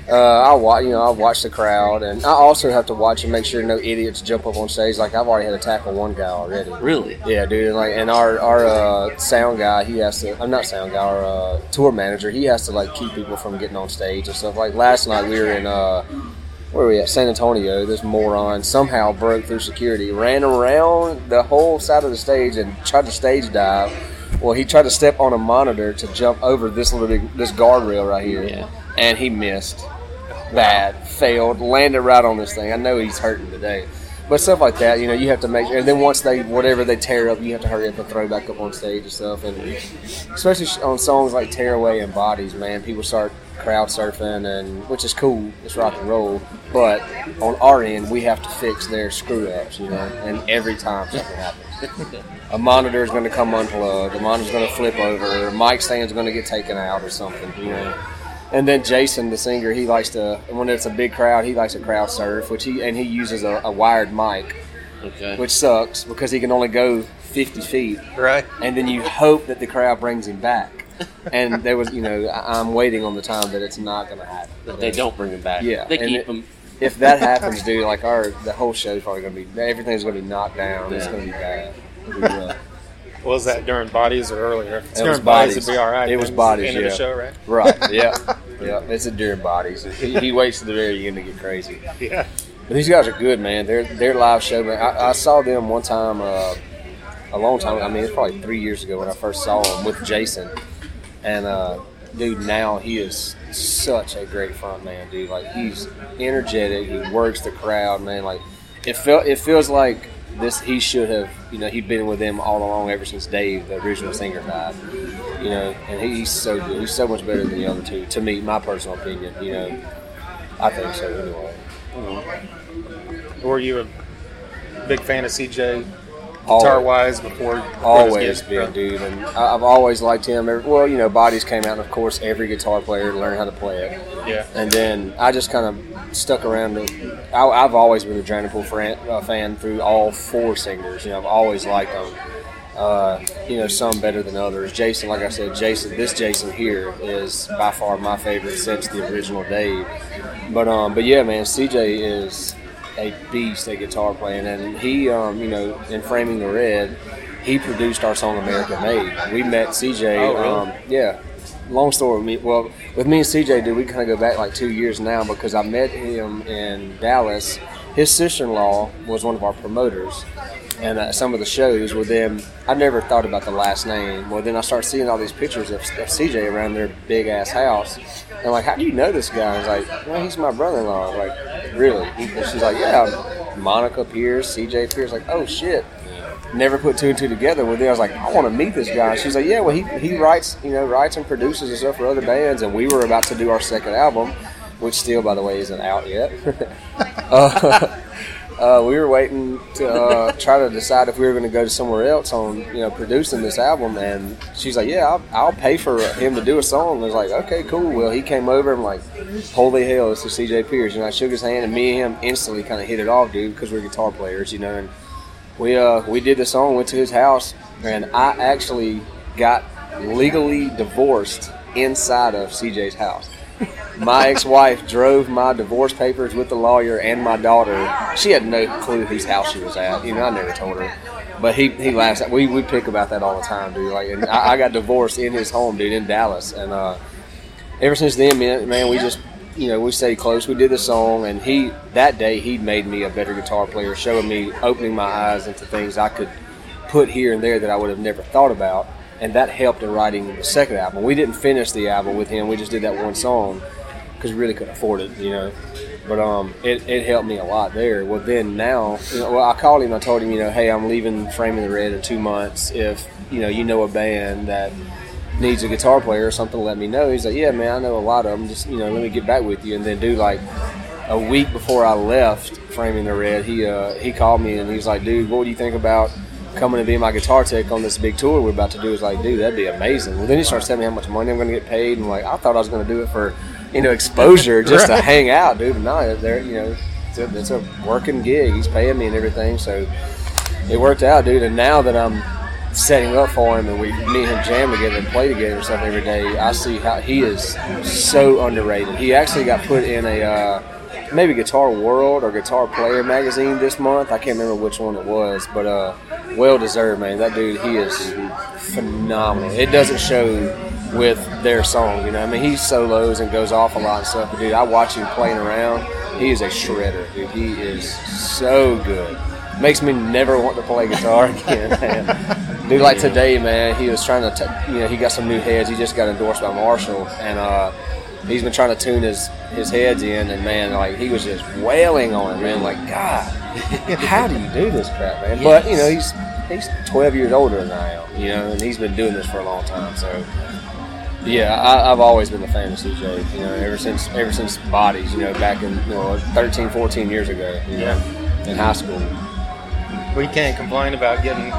uh, I watch, you know, I watch the crowd, and I also have to watch and make sure no idiots jump up on stage. Like I've already had to tackle one guy already. really? Yeah, dude. and, Like, and our our uh, sound guy, he has to. I'm not sound guy. Our uh, tour manager, he has to like keep people from getting on stage and stuff. Like last night, we were in uh, where were we at? San Antonio. This moron somehow broke through security, ran around the whole side of the stage, and tried to stage dive. Well, he tried to step on a monitor to jump over this little this guardrail right here, Yeah. and he missed. Bad, failed, landed right on this thing. I know he's hurting today. But stuff like that, you know, you have to make, and then once they, whatever they tear up, you have to hurry up and throw back up on stage and stuff. And especially on songs like Tear Away and Bodies, man, people start crowd surfing, and which is cool, it's rock and roll. But on our end, we have to fix their screw ups, you know, and every time something happens. A monitor is going to come unplugged, a monitor's going to flip over, a mic stand's going to get taken out or something, you know. And then Jason, the singer, he likes to when it's a big crowd, he likes to crowd surf, which he and he uses a, a wired mic, Okay. which sucks because he can only go 50 feet, Right. and then you hope that the crowd brings him back. And there was, you know, I- I'm waiting on the time that it's not going to happen. That they don't bring him back. Yeah, They and keep it- him. If that happens, dude, like our the whole show's probably going to be everything's going to be knocked down. It's Yeah. going to be bad. It'll be rough. Was that during bodies or earlier? It's It was during bodies, Bodies. it'd be all right. It was then. Bodies, End of yeah. the show, right? Right? Yeah, yeah. It's enduring bodies. He, he waits to the very end to get crazy. Yeah. But these guys are good, man. They're they're live show, man. I, I saw them one time, uh, a long time. I mean, it's probably three years ago when I first saw them with Jason. And uh, dude, now he is such a great front man, dude. Like he's energetic. He works the crowd, man. Like it felt it feels like this. He should have, you know, he'd been with them all along ever since Dave, the original singer, died. You know, and he's so good. He's so much better than the other two, to me, my personal opinion. You know, I think so anyway. Were you a big fan of CJ guitar wise before, before always been, gig? dude. And I've always liked him. Well, you know, Bodies came out, and of course, every guitar player learned how to play it. Yeah. And then I just kind of stuck around. The, I, I've always been a Drowning Pool fan, uh, fan through all four singers. You know, I've always liked them. Uh, you know, some better than others. Jason, like I said, Jason, this Jason here is by far my favorite since the original Dave. But um, but yeah, man, CJ is a beast at guitar playing, and he, um, you know, in framing the red, he produced our song "America Made." We met CJ. Oh, really? um, yeah. Long story with me. Well, with me and CJ, dude, we kind of go back like two years now because I met him in Dallas. His sister-in-law was one of our promoters, and uh, some of the shows with them. I never thought about the last name. Well, then I start seeing all these pictures of, of CJ around their big ass house, and I'm like, how do you know this guy? I was like, well, he's my brother-in-law. Like, really? And she's like, yeah, Monica Pierce, CJ Pierce. Like, oh shit never put two and two together. Well, then I was like, I want to meet this guy. And she's like, Yeah, well, he, he writes, you know, writes and produces and stuff for other bands. And we were about to do our second album, which still, by the way, isn't out yet. uh, uh, we were waiting to uh, try to decide if we were going to go to somewhere else on, you know, producing this album. And she's like, Yeah, I'll, I'll pay for him to do a song. I was like, Okay, cool. Well, he came over. I'm like, Holy hell, this is CJ Pierce. And I shook his hand, and me and him instantly kind of hit it off, dude, because we're guitar players, you know. And we uh we did the song, went to his house, and I actually got legally divorced inside of CJ's house. My ex-wife drove my divorce papers with the lawyer and my daughter. She had no clue whose house she was at. You know, I never told her. But he, he laughs at we we pick about that all the time, dude. Like, and I, I got divorced in his home, dude, in Dallas, and uh, ever since then, man, man, we just you know we stayed close. We did the song, and he that day he made me a better guitar player, showing me, opening my eyes into things I could put here and there that I would have never thought about, and that helped in writing the second album. We didn't finish the album with him; we just did that one song because we really couldn't afford it, you know. But um, it, it helped me a lot there. Well, then now, you know, well, I called him. I told him, you know, hey, I'm leaving Framing the Red in two months. If you know, you know a band that needs a guitar player or something, let me know. He's like, yeah, man, I know a lot of them. Just you know, let me get back with you. And then do like a week before I left Framing the Red, he uh, he called me and he's like, dude, what do you think about coming to be my guitar tech on this big tour we're about to do? Is like, dude, that'd be amazing. Well, then he starts telling me how much money I'm going to get paid, and like, I thought I was going to do it for you know exposure, just to hang out, dude. But no, they're you know, it's a, it's a working gig. He's paying me and everything, so it worked out, dude. And now that I'm setting up for him and we me and him jam together and play together and stuff every day, I see how he is so underrated. He actually got put in a uh, maybe Guitar World or Guitar Player magazine this month. I can't remember which one it was, but uh, well deserved, man. That dude, he is phenomenal. It doesn't show with their song, you know. I mean, he solos and goes off a lot and stuff, but dude, I watch him playing around. He is a shredder, dude. He is so good. Makes me never want to play guitar again, man. Dude, like today, man, he was trying to, t- you know, he got some new heads. He just got endorsed by Marshall, and uh, he's been trying to tune his his heads in, and man, like he was just wailing on it, man. Like, God, how do you do this crap, man? But you know, he's he's 12 years older than I am, you know, and he's been doing this for a long time, so. Yeah, I, I've always been a fan of CJ. You know, ever since ever since Bodies. You know, back in you know 13, 14 years ago. You know, in high school. We can't complain about getting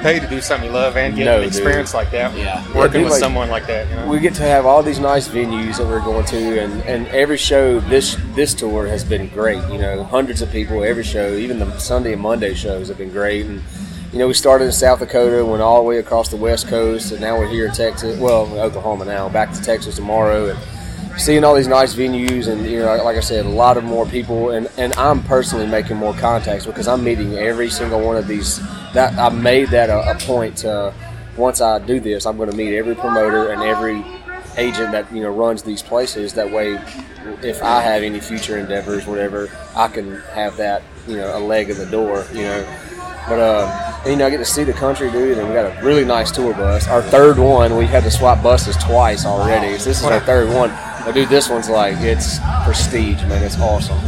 paid to do something you love and get No, an dude. experience like that. Yeah. Working dude, with like- someone like that, you know. We get to have all these nice venues that we're going to, and, and every show this this tour has been great. You know, hundreds of people every show, even the Sunday and Monday shows have been great. And you know, we started in South Dakota, went all the way across the West Coast, and now we're here in Texas. Well, Oklahoma now, back to Texas tomorrow, and seeing all these nice venues, and you know, like I said, a lot of more people, and and I'm personally making more contacts because I'm meeting every single one of these. That I made that a, a point to. Once I do this, I'm going to meet every promoter and every agent that you know runs these places. That way, if I have any future endeavors, whatever, I can have that you know a leg in the door. You know, but uh, you know, I get to see the country, dude, and we got a really nice tour bus. Our third one, we had to swap buses twice already. So this is our third one. But dude, this one's like it's prestige, man. It's awesome.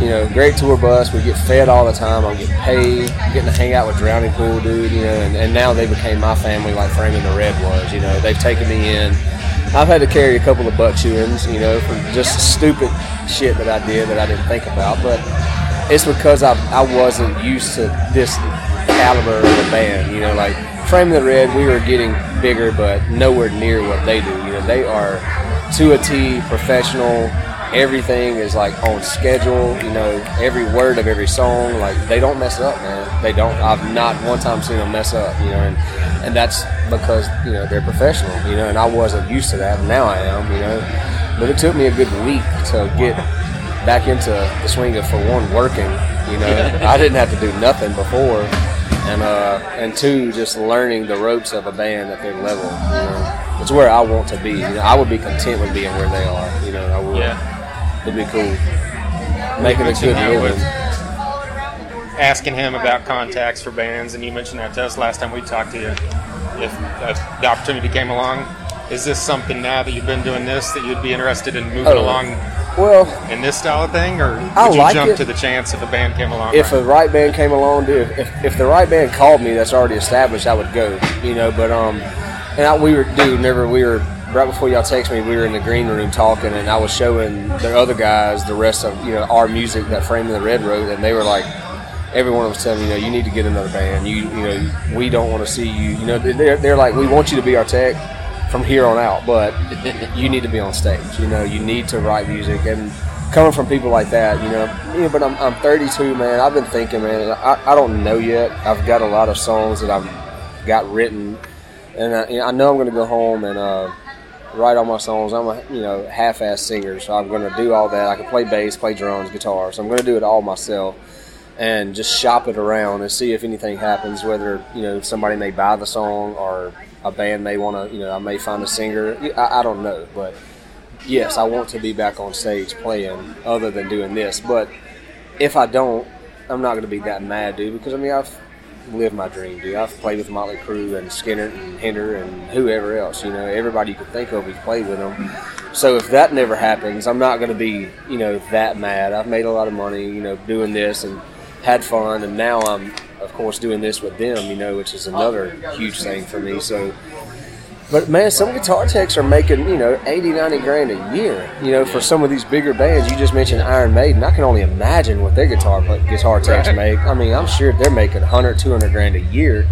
You know, great tour bus. We get fed all the time. I'm getting paid. Getting to hang out with Drowning Pool, dude. You know, and, and now they became my family, like Framing the Red was. You know, they've taken me in. I've had to carry a couple of butt chewings, you know, for just stupid shit that I did that I didn't think about. But it's because I, I wasn't used to this caliber of a band. You know, like Frame the Red, we were getting bigger, but nowhere near what they do. You know, they are to a T professional. Everything is like on schedule. You know, every word of every song, like they don't mess up, man. They don't. I've not one time seen them mess up. You know, and and that's because you know they're professional. You know, and I wasn't used to that. Now I am. You know, but it took me a good week to get back into the swing of for one working. You know, I didn't have to do nothing before, and uh, and two, just learning the ropes of a band at their level. You know, it's where I want to be. You know, I would be content with being where they are. You know, I would. Yeah. It'd be cool. Making a good living. with asking him about contacts for bands, and you mentioned that to us last time we talked to you. If uh, the opportunity came along, is this something now that you've been doing this that you'd be interested in moving Oh. along Well, in this style of thing, or would I you like jump it. to the chance if a band came along? if right? a right band came along, dude, if, if the right band called me, that's already established, I would go. You know, but um, and I, we were, dude, Never we were right before y'all text me, we were in the green room talking, and I was showing the other guys the rest of you know our music that Framing the Red wrote, and they were like. Everyone was telling me, you know, you need to get another band. You, you know, we don't want to see you. You know, they're, they're like, we want you to be our tech from here on out, but you need to be on stage. You know, you need to write music, and coming from people like that, you know, know but I'm, I'm 32, man. I've been thinking, man. I, I don't know yet. I've got a lot of songs that I've got written, and I, you know, I know I'm going to go home and uh, write all my songs. I'm a you know half-ass singer, so I'm going to do all that. I can play bass, play drums, guitar, so I'm going to do it all myself and just shop it around and see if anything happens. Whether you know somebody may buy the song or a band may want to, you know, I may find a singer. I, I don't know, but yes, I want to be back on stage playing other than doing this. But if I don't, I'm not going to be that mad, dude, because I mean I've lived my dream, dude. I've played with Motley Crue and Skynyrd and Hinder and whoever else. You know, everybody you could think of, we've played with them. So if that never happens, I'm not going to be, you know, that mad. I've made a lot of money, you know, doing this and had fun, and now I'm, of course, doing this with them, you know, which is another huge thing for me. So, but man, some guitar techs are making, you know, 80, 90 grand a year, you know, for some of these bigger bands. You just mentioned Iron Maiden. I can only imagine what their guitar guitar techs make. I mean, I'm sure they're making 100, 200 grand a year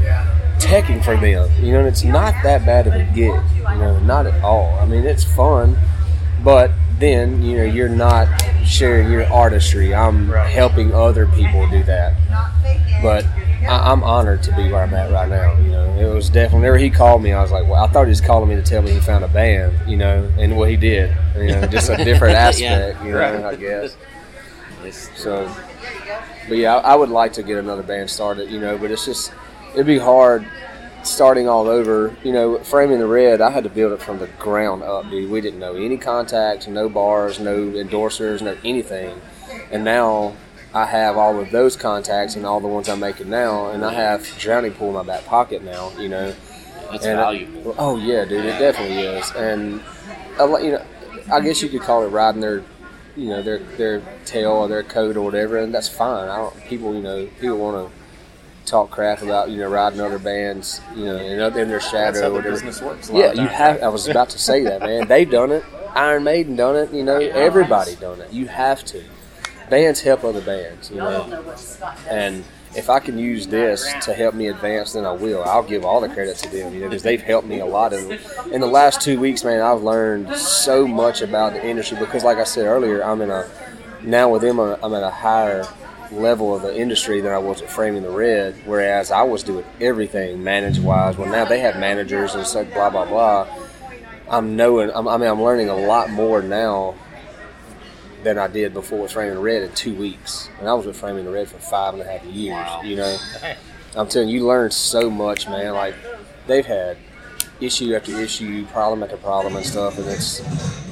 teching for them, you know, and it's not that bad of a gig, you know, not at all. I mean, it's fun, but then, you know, you're not sharing your artistry. I'm helping other people do that. But I, I'm honored to be where I'm at right now. You know, it was definitely whenever he called me, I was like, well, I thought he was calling me to tell me he found a band. You know, and what he did, you know, just a different aspect. You know, Right. I guess. So, but yeah, I, I would like to get another band started. You know, but it's just it'd be hard starting all over. You know, framing the red, I had to build it from the ground up, dude. We didn't know any contacts, no bars, no endorsers, no anything, and now. I have all of those contacts and all the ones I'm making now, and I have Drowning Pool in my back pocket now. You know, It's and, uh, valuable. Oh yeah, dude, it definitely is. And lot- you know, I guess you could call it riding their, you know, their their tail or their coat or whatever, and that's fine. I don't. People, you know, people want to talk crap about you know riding other bands, you know, in, in their shadow That's business works. Yeah, you have. I was about to say that, man. They've done it. Iron Maiden done it. You know, everybody done it. You have to. Bands help other bands, you know. And if I can use this to help me advance, then I will. I'll give all the credit to them, you know, because they've helped me a lot. In, in the last two weeks, man, I've learned so much about the industry because, like I said earlier, I'm in a now with them, I'm at a higher level of the industry than I was at Framing the Red. Whereas I was doing everything manage wise. Well, now they have managers and such, blah blah blah. I'm knowing. I'm, I mean, I'm learning a lot more now than I did before with Framing the Red in two weeks. And I was with Framing the Red for five and a half years. Wow. You know, I'm telling you, you learn so much, man. Like they've had issue after issue, problem after problem, and stuff, and it's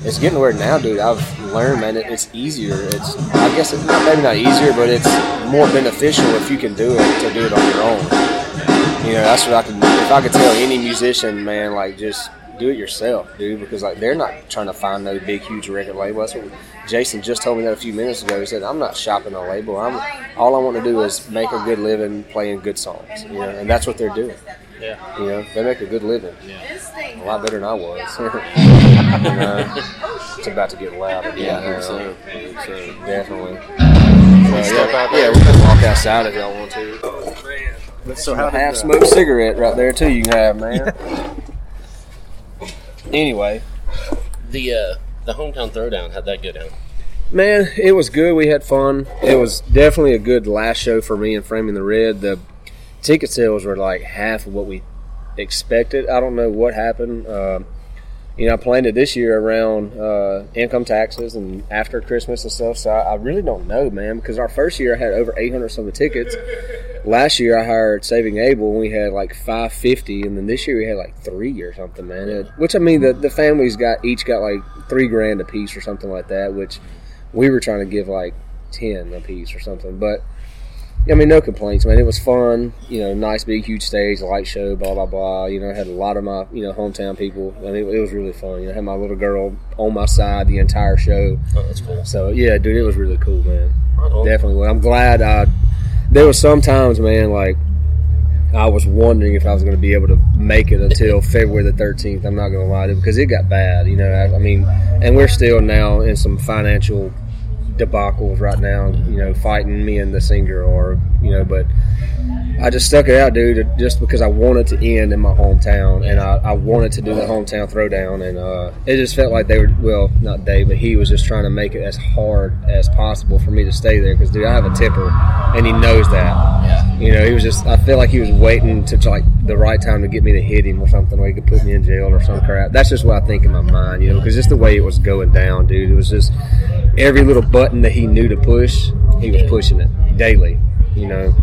it's getting where now, dude. I've learned, man. It, it's easier. It's I guess it's not maybe not easier, but it's more beneficial if you can do it to do it on your own. You know, that's what I can. If I could tell any musician, man, like just do it yourself, dude, because like they're not trying to find no big, huge record label. That's what Jason just told me that a few minutes ago. He said, "I'm not shopping a label. I'm all I want to do is make a good living playing good songs." You know, and that's what they're doing. Yeah. You know, they make a good living, Yeah. a lot better than I was. you know, it's about to get loud again. Yeah, I heard now. so. So, definitely. So, yeah, yeah, we can walk outside if y'all want to. So how did half uh, smoked cigarette right there too. You can have man. anyway, The uh, the hometown throwdown. How'd that go down? man, it was good. We had fun. It was definitely a good last show for me and Framing the Red. The ticket sales were like half of what we expected. I don't know what happened. Uh, you know, I planned it this year around uh, income taxes and after Christmas and stuff. So I, I really don't know, man, because our first year I had over 800 some of the tickets. Last year I hired Saving Abel and we had like 550, and then this year we had like three or something, man. It, which I mean, the the families got each got like three grand a piece or something like that, which we were trying to give like 10 a piece or something, but. I mean, no complaints, man. It was fun. You know, nice, big, huge stage, light show, blah blah blah. You know, I had a lot of my you know hometown people. I mean, it, was really fun. You know, I had my little girl on my side the entire show. Oh, that's cool. So yeah, dude, it was really cool, man. Right. Definitely. was. I'm glad. I there was some times, man, like I was wondering if I was going to be able to make it until February the 13th. I'm not going to lie to you because it got bad. You know, I, I mean, and we're still now in some financial debacles right now. You know, fighting me and the singer, or you know, but I just stuck it out, dude, just because I wanted to end in my hometown, and I, I wanted to do the hometown throwdown, and uh, it just felt like they were well, not they, but he was just trying to make it as hard as possible for me to stay there because, dude, I have a tipper, and he knows that. Yeah. You know, he was just. I feel like he was waiting to like the right time to get me to hit him or something, or he could put me in jail or some crap. That's just what I think in my mind, you know, because just the way it was going down, dude. It was just every little button that he knew to push, he was pushing it daily, you know.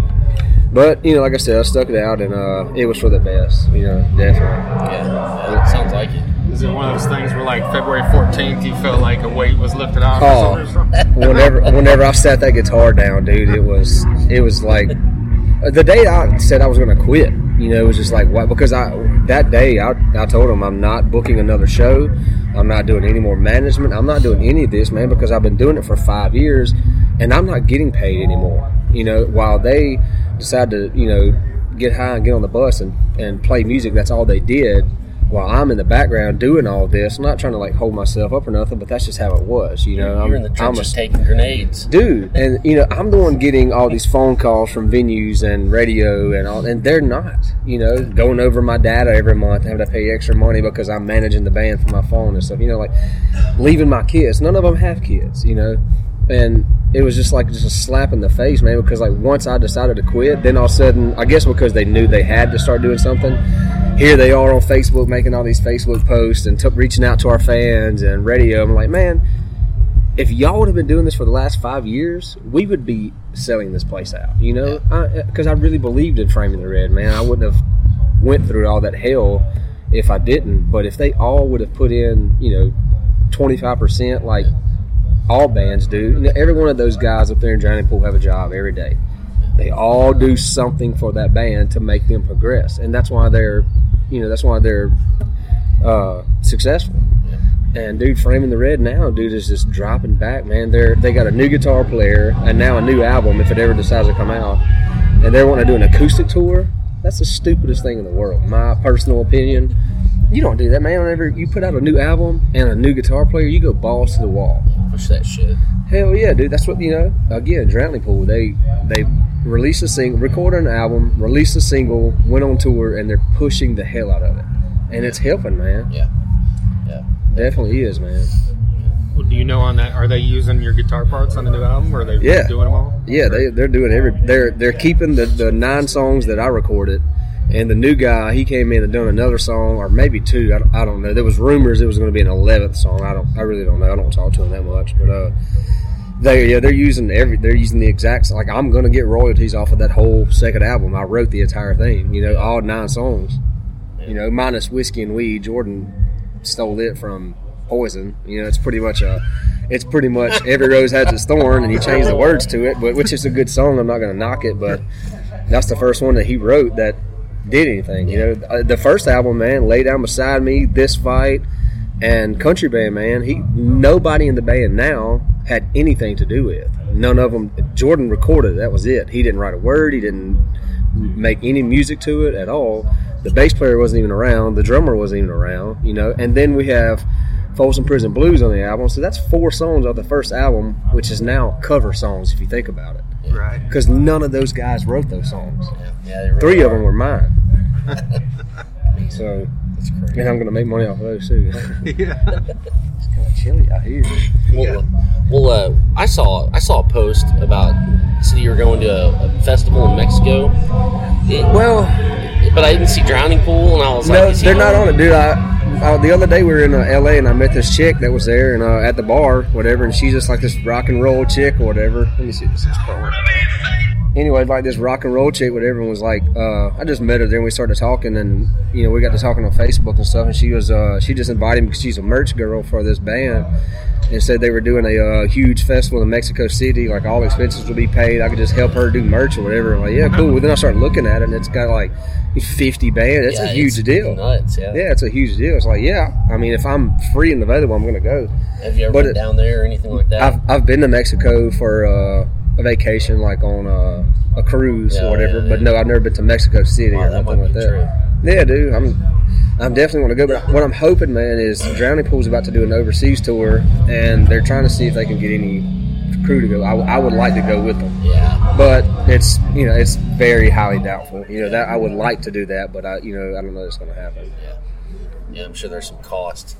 But you know, like I said, I stuck it out, and uh, it was for the best. You know, definitely. Yeah. yeah. Sounds like it. Is it one of those things where, like February 14th, you felt like a weight was lifted off? Oh. or something? whenever whenever I sat that guitar down, dude, it was it was like the day I said I was going to quit. You know, it was just like what because I that day I, I told him I'm not booking another show. I'm not doing any more management. I'm not doing any of this, man, because I've been doing it for five years, and I'm not getting paid anymore. You know, while they decide to you know get high and get on the bus and and play music, that's all they did while I'm in the background doing all this, I'm not trying to like hold myself up or nothing, but that's just how it was, you know. You're in the I'm, I'm a taking grenades. dude and you know i'm the one getting all these phone calls from venues and radio and all and they're not you know going over my data every month having to pay extra money because i'm managing the band from my phone and stuff you know like leaving my kids none of them have kids you know and it was just like just a slap in the face man because like once i decided to quit then all of a sudden i guess because they knew they had to start doing something here they are on facebook making all these facebook posts and took reaching out to our fans and radio i'm like man if y'all would have been doing this for the last five years, we would be selling this place out. You know, because uh, I, really believed in framing the red, man. I wouldn't have went through all that hell if I didn't. But if they all would have put in, you know, twenty five percent, like all bands do, every one of those guys up there in Drowning Pool have a job every day. They all do something for that band to make them progress, and that's why they're, you know, that's why they're uh, successful. And dude, framing the red now, dude is just dropping back, man. They're they got a new guitar player and now a new album if it ever decides to come out, and they're wanting to do an acoustic tour. That's the stupidest thing in the world, my personal opinion. You don't do that, man. Whenever you put out a new album and a new guitar player, you go balls to the wall. Push that shit. Hell yeah, dude. That's what you know. Again, Drowning Pool. They they release a single, recorded an album, released a single, went on tour, and they're pushing the hell out of it, and it's helping, man. Yeah. Yeah. Definitely is, man. Well, Do you know on that? Are they using your guitar parts on the new album? Or are they Yeah. doing them all? Yeah, they they're doing every they're they're keeping the, the nine songs that I recorded, and the new guy he came in and done another song or maybe two. I don't, I don't know. There was rumors it was going to be an eleventh song. I don't. I really don't know. I don't talk to him that much, but uh, they yeah they're using every they're using the exact like I'm going to get royalties off of that whole second album. I wrote the entire thing. You know, all nine songs. You know, minus whiskey and weed. Jordan stole it from Poison. You know, it's pretty much a. It's pretty much every rose has its thorn, and he changed the words to it, but which is a good song. I'm not going to knock it, but that's the first one that he wrote that did anything. You know, Uh, the first album, man, lay down beside me, this fight, and country band, man. He nobody in the band now had anything to do with. None of them. Jordan recorded. That was it. He didn't write a word. He didn't make any music to it at all. The bass player wasn't even around. The drummer wasn't even around. You know, and then we have Folsom Prison Blues on the album. So that's four songs off the first album, which is now cover songs if you think about it. Right. Because none of those guys wrote those songs. Yeah, yeah, really Three of them were mine. so, That's crazy. and I'm going to make money off of those too. Yeah. it's kind of chilly out here. Well, well uh, I saw I saw a post about said you were going to a, a festival in Mexico. It- Well, but I didn't see Drowning Pool, and I was no, like, is he they're not on it, dude. I, uh, the other day we were in uh, LA and I met this chick that was there and uh, at the bar, whatever, and she's just like this rock and roll chick or whatever. Let me see this is. Anyway, like this rock and roll chick, whatever, and was like, uh, I just met her there and we started talking, and you know, we got to talking on Facebook and stuff, and she was, uh, she just invited me because she's a merch girl for this band, and said they were doing a uh, huge festival in Mexico City, like all expenses would be paid. I could just help her do merch or whatever. I'm like, yeah, cool. Well, then I started looking at it, and it's got like 50 bands. It's Yeah, a huge deal. Nuts, yeah. Yeah, it's a huge deal. It's like, yeah, I mean, if I'm free and available, I'm going to go. Have you ever But been it- down there or anything like that? I've, I've been to Mexico for uh, a vacation, like on uh, a cruise Yeah, or whatever. yeah, but no, I've never been to Mexico City Wow, or nothing like that. Yeah, dude, I'm I'm definitely want to go. But what I'm hoping, man, is Drowning Pool's about to do an overseas tour, and they're trying to see if they can get any crew to go. I, I would like to go with them, yeah, but it's you know it's very highly doubtful. You know that I would like to do that, but I you know I don't know if it's going to happen. yeah, yeah. I'm sure there's some cost.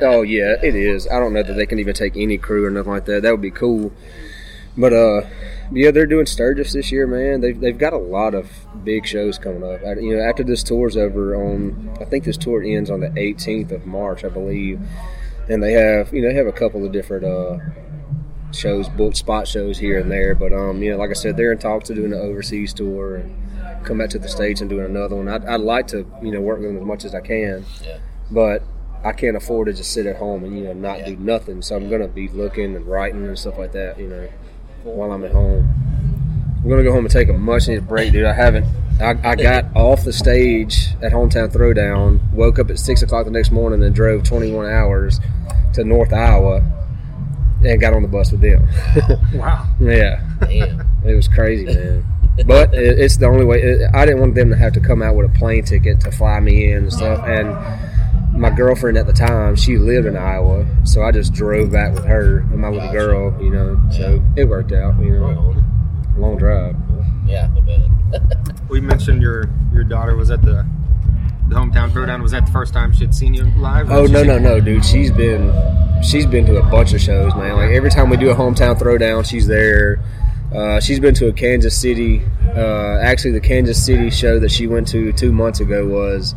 Oh yeah, it is. I don't know that they can even take any crew or nothing like that. That would be cool. But uh, yeah, they're doing Sturgis this year, man. They've they've got a lot of big shows coming up. I- You know, after this tour's over on, I think this tour ends on the 18th of March, I believe. And they have, you know, they have a couple of different uh shows, booked spot shows here and there. But um, you know, like I said, they're in talks of doing an overseas tour and come back to the states and doing another one. I'd, I'd like to, you know, work with them as much as I can Yeah. but I can't afford to just sit at home and you know not Yeah. do nothing. So I'm gonna be looking and writing and stuff like that. You know, while I'm at home. I'm gonna go home and take a much needed break, dude. I haven't. I, I got off the stage at Hometown Throwdown, woke up at six o'clock the next morning, and drove 21 hours to North Iowa, and got on the bus with them. Wow. yeah, Damn. it was crazy, man. But it, it's the only way. It, I didn't want them to have to come out with a plane ticket to fly me in and stuff. And my girlfriend at the time, she lived in Iowa, so I just drove back with her and my little girl. You know, so it worked out. You know, on. long drive. Yeah, I bet. We mentioned your your daughter was at the the hometown throwdown. Was that the first time she'd seen you live? Oh no, no, no, dude. She's been she's been to a bunch of shows, man. Like every time we do a hometown throwdown, she's there. Uh, she's been to a Kansas City. Uh, actually, the Kansas City show that she went to two months ago was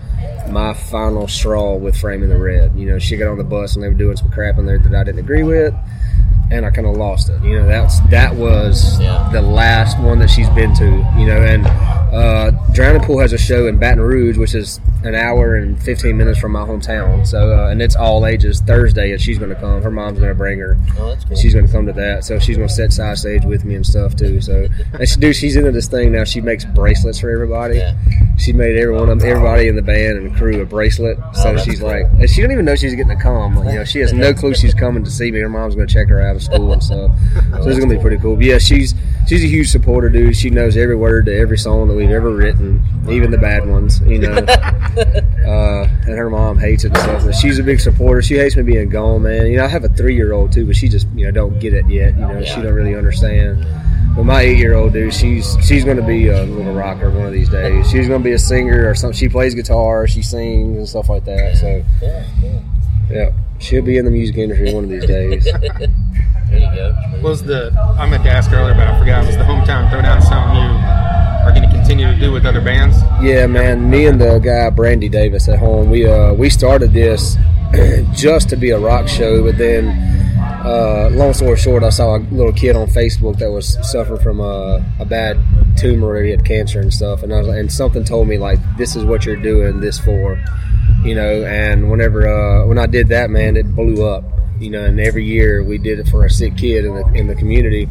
my final straw with Framing the Red. You know, she got on the bus and they were doing some crap in there that I didn't agree with, and I kind of lost it. You know, that's that was Yeah. the last one that she's been to. You know, and uh, Drowning Pool has a show in Baton Rouge, which is an hour and 15 minutes from my hometown. So, uh, and it's all ages Thursday, and she's going to come. Her mom's going to bring her. Oh, that's cool. She's going to come to that. So she's going to set side stage with me and stuff too. So, and she, dude, she's into this thing now. She makes bracelets for everybody. Yeah. She made every one of them, everybody in the band and crew a bracelet. So Oh, she's cool. like, and she don't even know she's getting to come. You know, she has no clue she's coming to see me. Her mom's going to check her out school and stuff. So it's to be pretty cool. But yeah, she's she's a huge supporter, dude. She knows every word to every song that we've ever written, even the bad ones. You know. uh, and her mom hates it and stuff. But she's a big supporter. She hates me being gone, man. You know, I have a three year old too, but she just you know don't get it yet. You know, she don't really understand. But my eight year old dude, she's she's going to be a little rocker one of these days. She's going to be a singer or something. She plays guitar, she sings and stuff like that. So Yeah, cool. Yeah, she'll be in the music industry one of these days. There you go. Was the I meant to ask earlier, but I forgot. Was the hometown throwdown something you are going to continue to do with other bands? Yeah, man. Me and the guy Brandon Davis at home, we uh we started this just to be a rock show, but then uh, long story short, I saw a little kid on Facebook that was suffering from a, a bad tumor. He had cancer and stuff, and I was and something told me like, this is what you're doing this for, you know. And whenever uh, when I did that, man, it blew up, you know. And every year we did it for a sick kid in the in the community.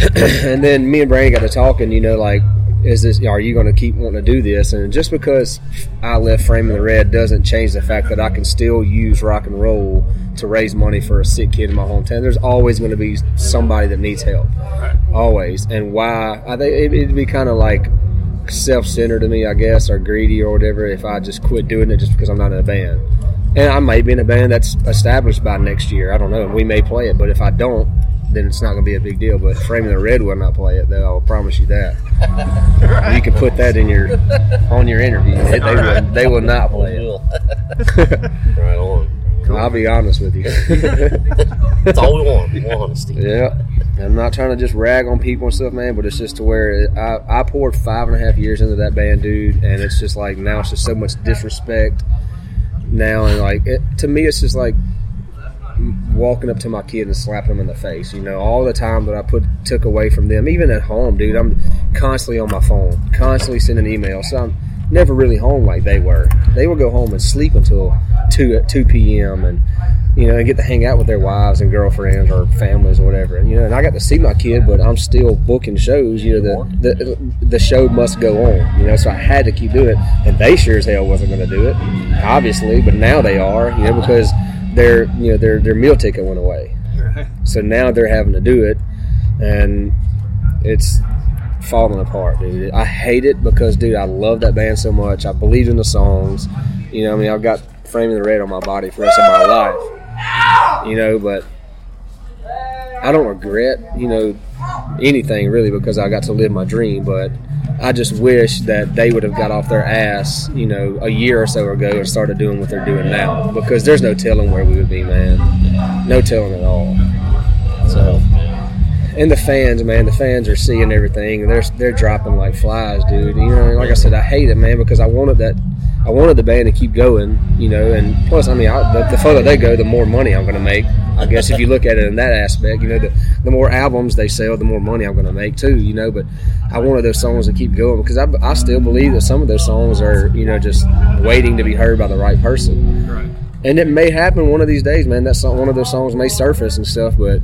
and then me and Brandon got to talking, you know, like, is this, are you going to keep wanting to do this? And just because I left Framing the Red doesn't change the fact that I can still use rock and roll to raise money for a sick kid in my hometown. There's always going to be somebody that needs help. Always. And why? I think it, it'd be kind of like self centered to me, I guess, or greedy or whatever if I just quit doing it just because I'm not in a band. and I may be in a band that's established by next year. I don't know. We may play it, but if I don't, then it's not going to be a big deal. But Framing the Red will not play it, though. I'll promise you that. You can put that in your on your interview. They, they will, they will not play it. Right on. I'll be honest with you. That's all we want. We want honesty. Yeah, I'm not trying to just rag on people and stuff, man. But it's just to where I, I poured five and a half years into that band, dude, and it's just like now it's just so much disrespect now, and like it, to me, it's just like walking up to my kid and slapping them in the face. You know, all the time that I put took away from them, even at home, dude. I'm constantly on my phone, constantly sending emails. So I'm never really home like they were. They would go home and sleep until two two p.m. and you know, and get to hang out with their wives and girlfriends or families or whatever. And, you know, and I got to see my kid, but I'm still booking shows. You know, the the, the show must go on. You know, so I had to keep doing it, and they sure as hell wasn't going to do it, obviously. But now they are. You know, because their you know their their meal ticket went away, so now they're having to do it, and it's falling apart, dude. I hate it because, dude, I love that band so much. I believed in the songs. You know, I mean, I've got framing the red on my body for the rest of my life you know, but I don't regret, you know, anything really because I got to live my dream, but I just wish that they would have got off their ass, you know, a year or so ago and started doing what they're doing now because there's no telling where we would be, man. No telling at all. So, and the fans, man, the fans are seeing everything. They're they're dropping like flies, dude. You know, like I said, I hate it, man, because I wanted that I wanted the band to keep going, you know, and plus, I mean, I, the, the, further they go, the more money I'm going to make. I guess if you look at it in that aspect, you know, the, the more albums they sell, the more money I'm going to make too, you know. But I wanted those songs to keep going because I, I still believe that some of those songs are, you know, just waiting to be heard by the right person. Right. And it may happen one of these days, man. That song, one of those songs may surface and stuff, but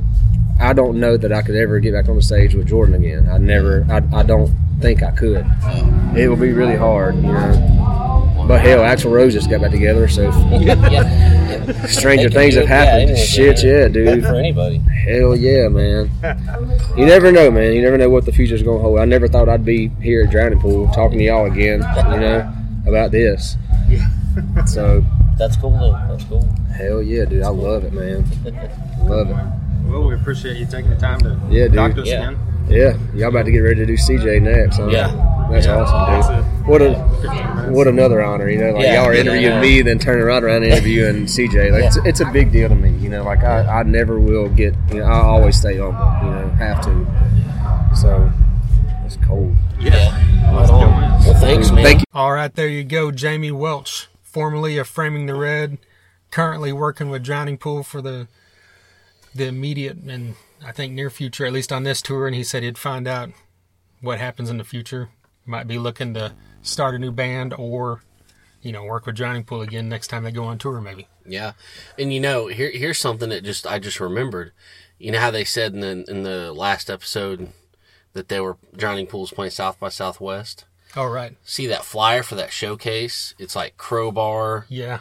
I don't know that I could ever get back on the stage with Jordan again. I never, I, I don't think I could. Oh. It will be really hard, you know. But hell, Axl Rose just got back together, so yeah. stranger things have happened. Yeah, Shit, yeah, dude. For anybody. Hell yeah, man. You never know, man. You never know what the future's gonna hold. I never thought I'd be here at Drowning Pool talking to y'all again, you know, about this. Yeah. So That's cool though. That's cool. hell yeah, dude. I love it, man. Love it. Well, we appreciate you taking the time to Yeah, dude. talk to us Yeah. Again. Yeah, y'all about to get ready to do CJ next, huh? Yeah. That's Yeah. awesome, dude. That's What a 15 what another honor, you know. Like Yeah, y'all are interviewing yeah. me, then turning right around and interviewing CJ. Like it's, it's a big deal to me, you know. Like I, I never will get, you know. I always stay humble, you know. Have to. So it's cold. Yeah. Right on. Well, thanks, man. Thank you. All right, there you go. Jamie Welch, formerly of Framing the Red, currently working with Drowning Pool for the the immediate and I think near future, at least on this tour. And he said he'd find out what happens in the future. Might be looking to start a new band or, you know, work with Drowning Pool again next time they go on tour, maybe. Yeah, and you know, here here's something that just I just remembered. You know how they said in the in the last episode that they were Drowning Pools playing South by Southwest. Oh right. See that flyer for that showcase? It's like Crowbar, Yeah.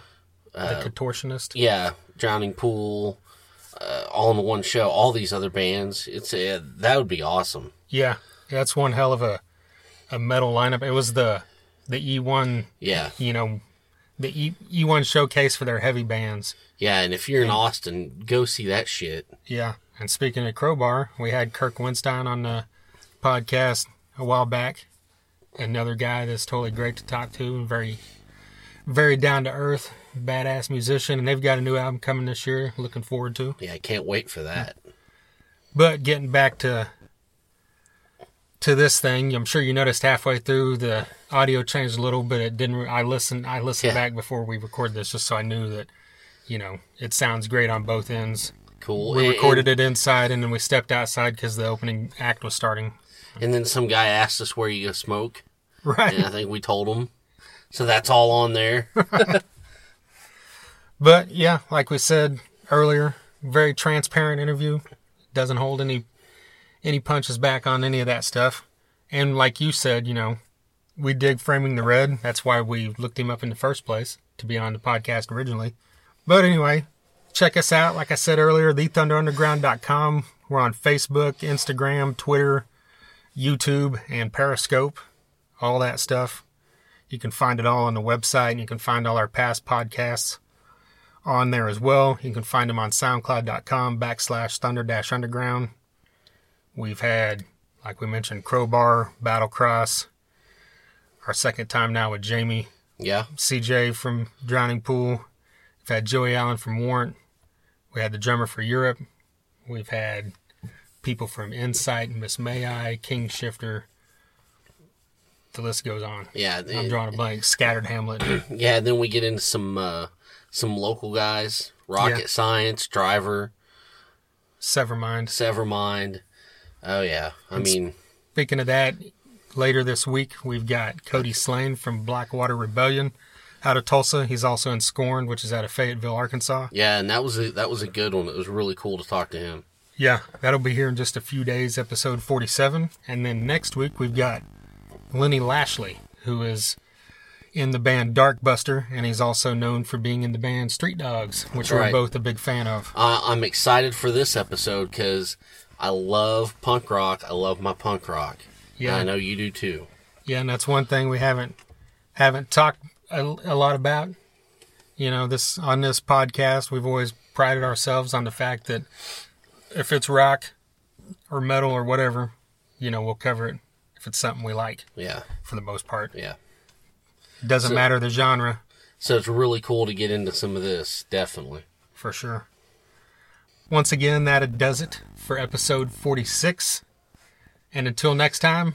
Uh, the contortionist. yeah, Drowning Pool, uh, all in one show. All these other bands. It's uh, that would be awesome. Yeah. That's one hell of a a metal lineup. It was the the E1 Yeah, you know, the E E1 showcase for their heavy bands. yeah. And if you're in Austin, go see that shit. Yeah. And speaking of Crowbar, we had Kirk Windstein on the podcast a while back. Another guy that's totally great to talk to, very, very down to earth, badass musician, and they've got a new album coming this year. Looking forward to. Yeah, I can't wait for that. But getting back to to this thing, I'm sure you noticed halfway through the audio changed a little, but it didn't. I listened. I listened Yeah. back before we recorded this, just so I knew that, you know, it sounds great on both ends. Cool. We And- recorded it inside, and then we stepped outside because the opening act was starting. And then some guy asked us where you go smoke, Right. and I think we told him. So that's all on there. But yeah, like we said earlier, very transparent interview. Doesn't hold any any punches back on any of that stuff. And like you said, you know, we dig framing the red. That's why we looked him up in the first place to be on the podcast originally. But anyway, check us out. Like I said earlier, thethunderunderground.com. We're on Facebook, Instagram, Twitter, YouTube, and Periscope. All that stuff. You can find it all on the website and you can find all our past podcasts. On there as well. You can find them on soundcloud.com backslash thunder dash underground. We've had, like we mentioned, Crowbar, Battlecross. Our second time now with Jamie, Yeah. CJ from Drowning Pool. We've had Joey Allen from Warrant. We had the drummer for Europe. We've had people from Insight, Miss May I, King Shifter. The list goes on. Yeah. I'm drawing a blank. Scattered Hamlet. Yeah, then we get into some uh, some local guys: Rocket Yeah. Science, Driver, Severmind. Severmind. Oh yeah, I mean, Speaking of that, later this week we've got Cody Slane from Blackwater Rebellion out of Tulsa. He's also in Scorn, which is out of Fayetteville, Arkansas. yeah, and that was a, that was a good one. It was really cool to talk to him. Yeah, that'll be here in just a few days, episode 47. And then next week we've got Lenny Lashley, who is in the band Darkbuster, and he's also known for being in the band Street Dogs, which we're both a big fan of. Uh, I'm excited for this episode because I love punk rock. I love my punk rock. Yeah. And I know you do too. Yeah, and that's one thing we haven't haven't talked a, a lot about. You know, this on this podcast, we've always prided ourselves on the fact that if it's rock or metal or whatever, you know, we'll cover it if it's something we like Yeah, for the most part. yeah. Doesn't So- matter the genre So it's really cool to get into some of this. Definitely. for sure. Once again, that does it for episode 46. And until next time,